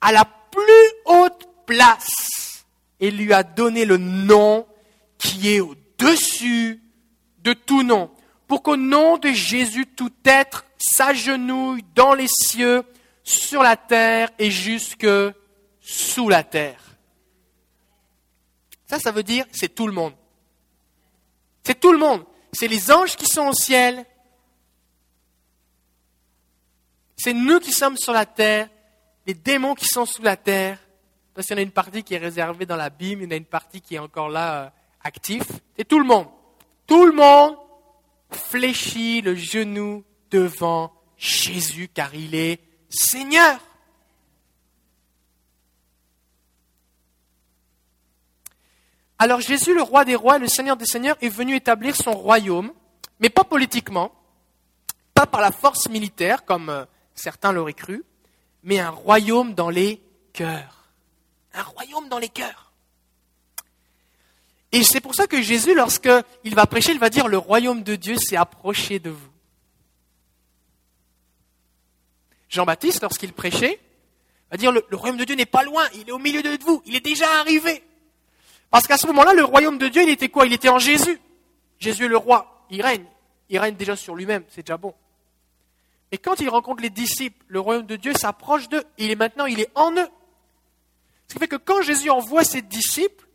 à la plus haute place et lui a donné le nom qui est au-dessus de tout nom, pour qu'au nom de Jésus, tout être s'agenouille dans les cieux, sur la terre et jusque sous la terre. Ça, ça veut dire c'est tout le monde. C'est tout le monde. C'est les anges qui sont au ciel. C'est nous qui sommes sur la terre, les démons qui sont sous la terre. Parce qu'il y en a une partie qui est réservée dans la Bible, il y en a une partie qui est encore là euh, actif. C'est tout le monde. Tout le monde fléchit le genou devant Jésus car il est Seigneur. Alors Jésus, le roi des rois, le Seigneur des seigneurs, est venu établir son royaume, mais pas politiquement, pas par la force militaire, comme euh, certains l'auraient cru, mais un royaume dans les cœurs. Un royaume dans les cœurs. Et c'est pour ça que Jésus, lorsqu'il va prêcher, il va dire, le royaume de Dieu s'est approché de vous. Jean-Baptiste, lorsqu'il prêchait, va dire, le, royaume de Dieu n'est pas loin, il est au milieu de vous, il est déjà arrivé. Parce qu'à ce moment-là, le royaume de Dieu, il était quoi? Il était en Jésus. Jésus est le roi, il règne. Il règne déjà sur lui-même, c'est déjà bon. Et quand il rencontre les disciples, le royaume de Dieu s'approche d'eux. Il est maintenant, il est en eux. Ce qui fait que quand Jésus envoie ses disciples,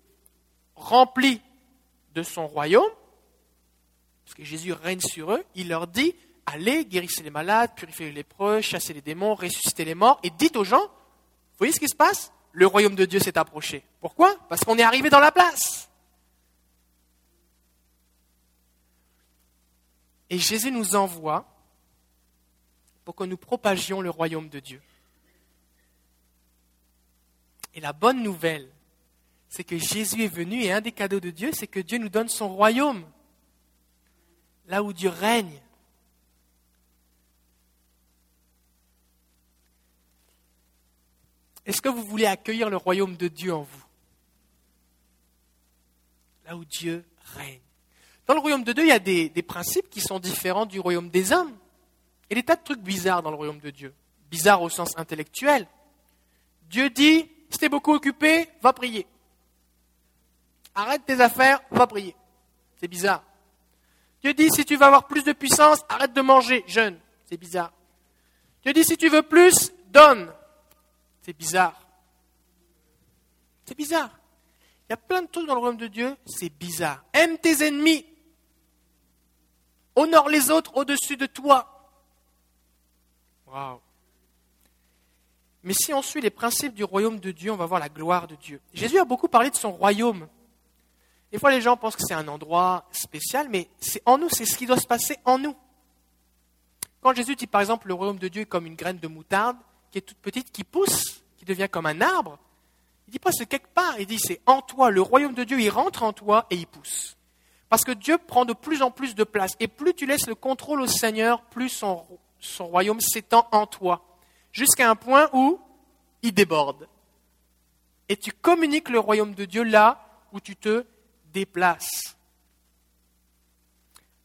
remplis de son royaume, parce que Jésus règne sur eux, il leur dit, allez, guérissez les malades, purifiez les lépreux, chassez les démons, ressuscitez les morts, et dites aux gens, vous voyez ce qui se passe? Le royaume de Dieu s'est approché. Pourquoi? Parce qu'on est arrivé dans la place. Et Jésus nous envoie pour que nous propagions le royaume de Dieu. Et la bonne nouvelle, c'est que Jésus est venu et un des cadeaux de Dieu, c'est que Dieu nous donne son royaume, là où Dieu règne. Est-ce que vous voulez accueillir le royaume de Dieu en vous? Là où Dieu règne. Dans le royaume de Dieu, il y a des, des principes qui sont différents du royaume des hommes. Il y a des tas de trucs bizarres dans le royaume de Dieu. Bizarres au sens intellectuel. Dieu dit, si t'es beaucoup occupé, va prier. Arrête tes affaires, va prier. C'est bizarre. Dieu dit, si tu veux avoir plus de puissance, arrête de manger, jeûne. C'est bizarre. Dieu dit, si tu veux plus, donne. C'est bizarre. C'est bizarre. Il y a plein de trucs dans le royaume de Dieu, c'est bizarre. Aime tes ennemis. Honore les autres au-dessus de toi. Mais si on suit les principes du royaume de Dieu, on va voir la gloire de Dieu. Jésus a beaucoup parlé de son royaume. Des fois, les gens pensent que c'est un endroit spécial, mais c'est en nous, c'est ce qui doit se passer en nous. Quand Jésus dit par exemple le royaume de Dieu est comme une graine de moutarde qui est toute petite, qui pousse, qui devient comme un arbre, il dit pas c'est quelque part, il dit c'est en toi. Le royaume de Dieu, il rentre en toi et il pousse. Parce que Dieu prend de plus en plus de place. Et plus tu laisses le contrôle au Seigneur, plus son, son royaume s'étend en toi. Jusqu'à un point où il déborde. Et tu communiques le royaume de Dieu là où tu te déplaces.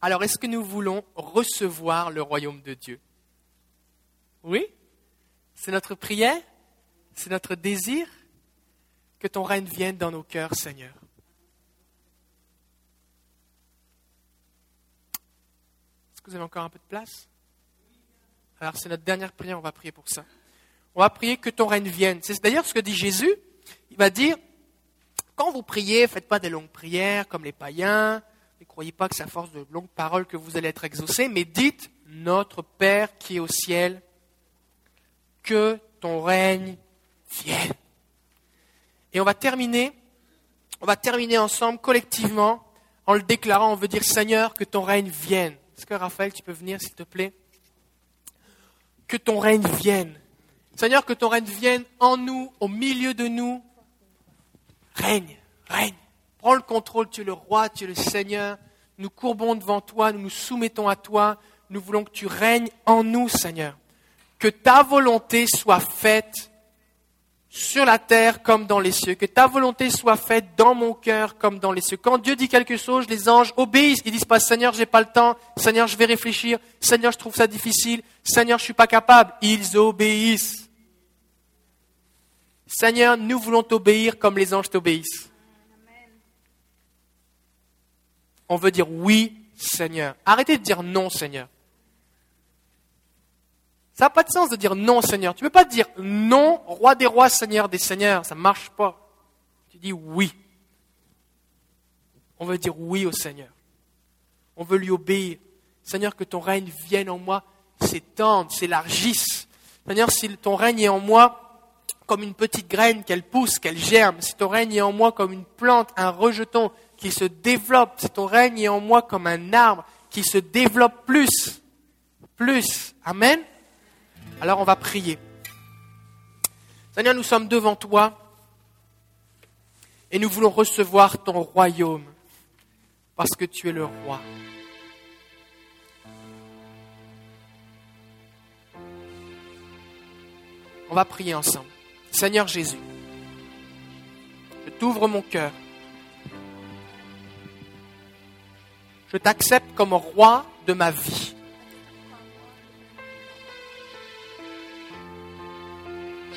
Alors, est-ce que nous voulons recevoir le royaume de Dieu? Oui C'est notre prière C'est notre désir Que ton règne vienne dans nos cœurs, Seigneur. Est-ce que vous avez encore un peu de place? Alors, c'est notre dernière prière, on va prier pour ça. On va prier que ton règne vienne. C'est d'ailleurs ce que dit Jésus. Il va dire, quand vous priez, faites pas des longues prières comme les païens. Ne croyez pas que c'est à force de longues paroles que vous allez être exaucés, mais dites Notre Père qui est au ciel, que ton règne vienne. Et on va terminer, on va terminer ensemble collectivement en le déclarant. On veut dire Seigneur, que ton règne vienne. Est-ce que Raphaël, tu peux venir, s'il te plaît? Que ton règne vienne. Seigneur, que ton règne vienne en nous, au milieu de nous, Règne, règne. Prends le contrôle, tu es le roi, tu es le Seigneur. Nous courbons devant toi, nous nous soumettons à toi. Nous voulons que tu règnes en nous, Seigneur. Que ta volonté soit faite sur la terre comme dans les cieux. Que ta volonté soit faite dans mon cœur comme dans les cieux. Quand Dieu dit quelque chose, les anges obéissent. Ils disent pas Seigneur, j'ai pas le temps. Seigneur, je vais réfléchir. Seigneur, je trouve ça difficile. Seigneur, je suis pas capable. Ils obéissent. Seigneur, nous voulons t'obéir comme les anges t'obéissent. On veut dire oui, Seigneur. Arrêtez de dire non, Seigneur. Ça n'a pas de sens de dire non, Seigneur. Tu ne peux pas dire non, roi des rois, Seigneur des seigneurs. Ça ne marche pas. Tu dis oui. On veut dire oui au Seigneur. On veut lui obéir. Seigneur, que ton règne vienne en moi, s'étende, s'élargisse. Seigneur, si ton règne est en moi, comme une petite graine, qu'elle pousse, qu'elle germe, si ton règne est en moi comme une plante, un rejeton qui se développe, si ton règne est en moi comme un arbre qui se développe plus, plus. Amen. Alors on va prier. Seigneur, nous sommes devant toi et nous voulons recevoir ton royaume parce que tu es le roi. On va prier ensemble. Seigneur Jésus, je t'ouvre mon cœur. Je t'accepte comme roi de ma vie.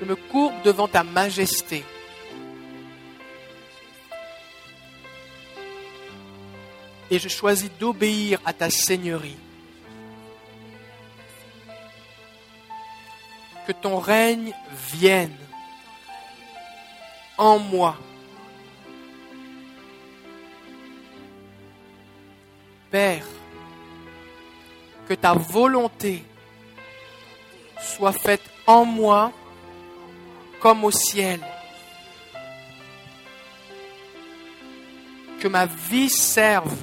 Je me courbe devant ta majesté. Et je choisis d'obéir à ta seigneurie. Que ton règne vienne en moi. Père, que ta volonté soit faite en moi comme au ciel. Que ma vie serve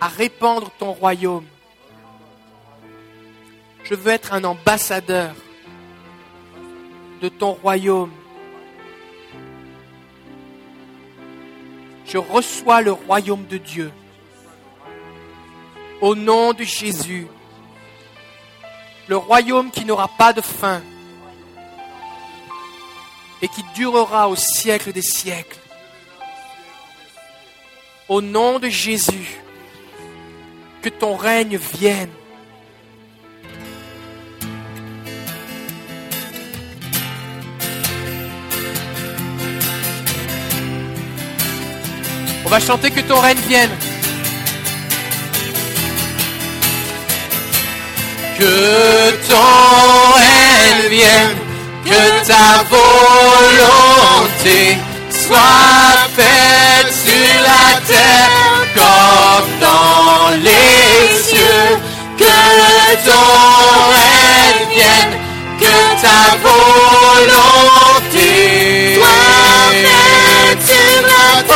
à répandre ton royaume. Je veux être un ambassadeur de ton royaume je reçois le royaume de Dieu. Au nom de Jésus, le royaume qui n'aura pas de fin et qui durera au siècle des siècles. Au nom de Jésus, que ton règne vienne. On va chanter que ton règne vienne. Que ton règne vienne, que ta volonté soit faite sur la terre comme dans les cieux. Que ton règne vienne, que ta volonté soit faite sur la terre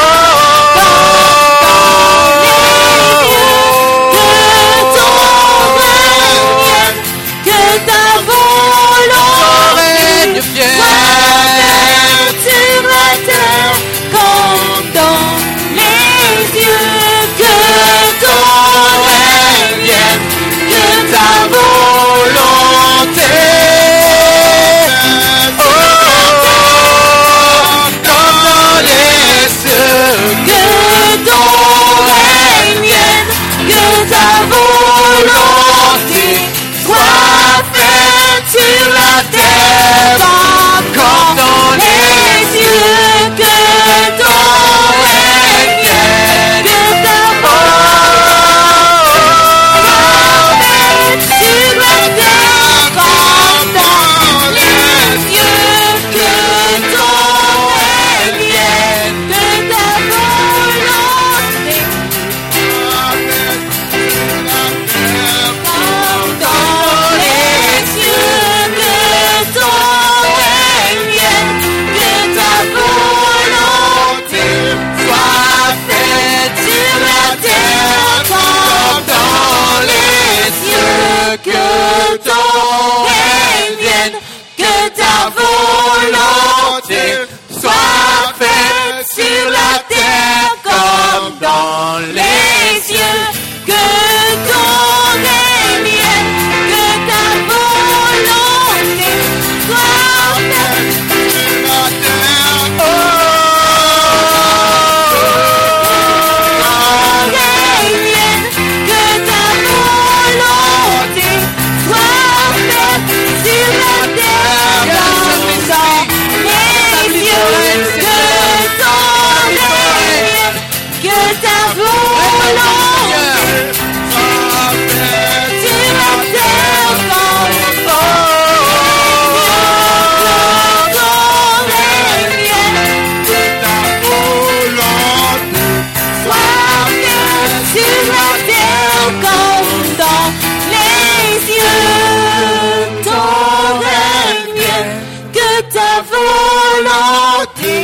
la terre comme dans les cieux. Ton règne vienne, que ta volonté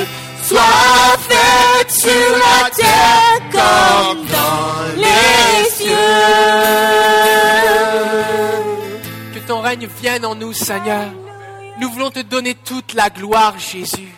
soit faite sur la terre comme dans les cieux. Que ton règne vienne en nous, Seigneur. Nous voulons te donner toute la gloire, Jésus.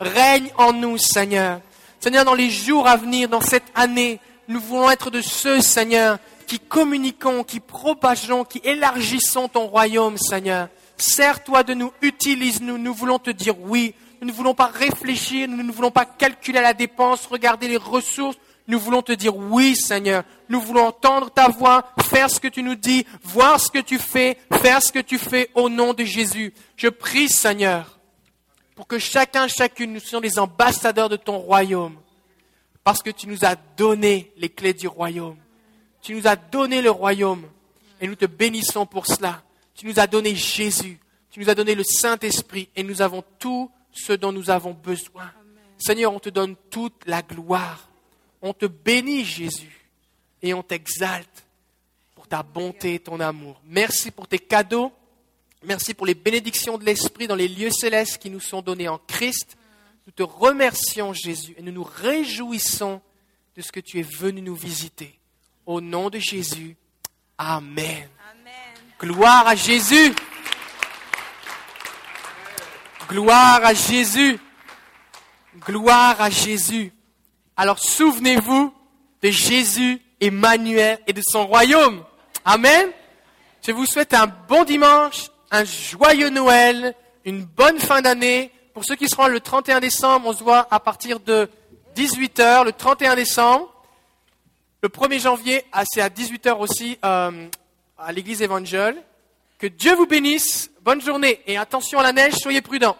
Règne en nous, Seigneur. Seigneur, dans les jours à venir, dans cette année, nous voulons être de ceux, Seigneur, qui communiquons, qui propageons, qui élargissons ton royaume, Seigneur. Sers-toi de nous, utilise-nous. Nous voulons te dire oui. Nous ne voulons pas réfléchir, nous ne voulons pas calculer la dépense, regarder les ressources. Nous voulons te dire oui, Seigneur. Nous voulons entendre ta voix, faire ce que tu nous dis, voir ce que tu fais, faire ce que tu fais au nom de Jésus. Je prie, Seigneur, pour que chacun, chacune, nous soyons les ambassadeurs de ton royaume. Parce que tu nous as donné les clés du royaume. Tu nous as donné le royaume. Et nous te bénissons pour cela. Tu nous as donné Jésus. Tu nous as donné le Saint-Esprit. Et nous avons tout ce dont nous avons besoin. Seigneur, on te donne toute la gloire. On te bénit, Jésus. Et on t'exalte pour ta bonté et ton amour. Merci pour tes cadeaux. Merci pour les bénédictions de l'Esprit dans les lieux célestes qui nous sont donnés en Christ. Nous te remercions, Jésus, et nous nous réjouissons de ce que tu es venu nous visiter. Au nom de Jésus, Amen. Gloire à Jésus. Gloire à Jésus. Gloire à Jésus. Alors souvenez-vous de Jésus, Emmanuel et de son royaume. Amen. Je vous souhaite un bon dimanche, un joyeux Noël, une bonne fin d'année. Pour ceux qui seront le 31 décembre, on se voit à partir de 18h le 31 décembre. Le 1er janvier, ah, c'est à 18h aussi euh, à l'église évangile. Que Dieu vous bénisse. Bonne journée. Et attention à la neige, soyez prudents.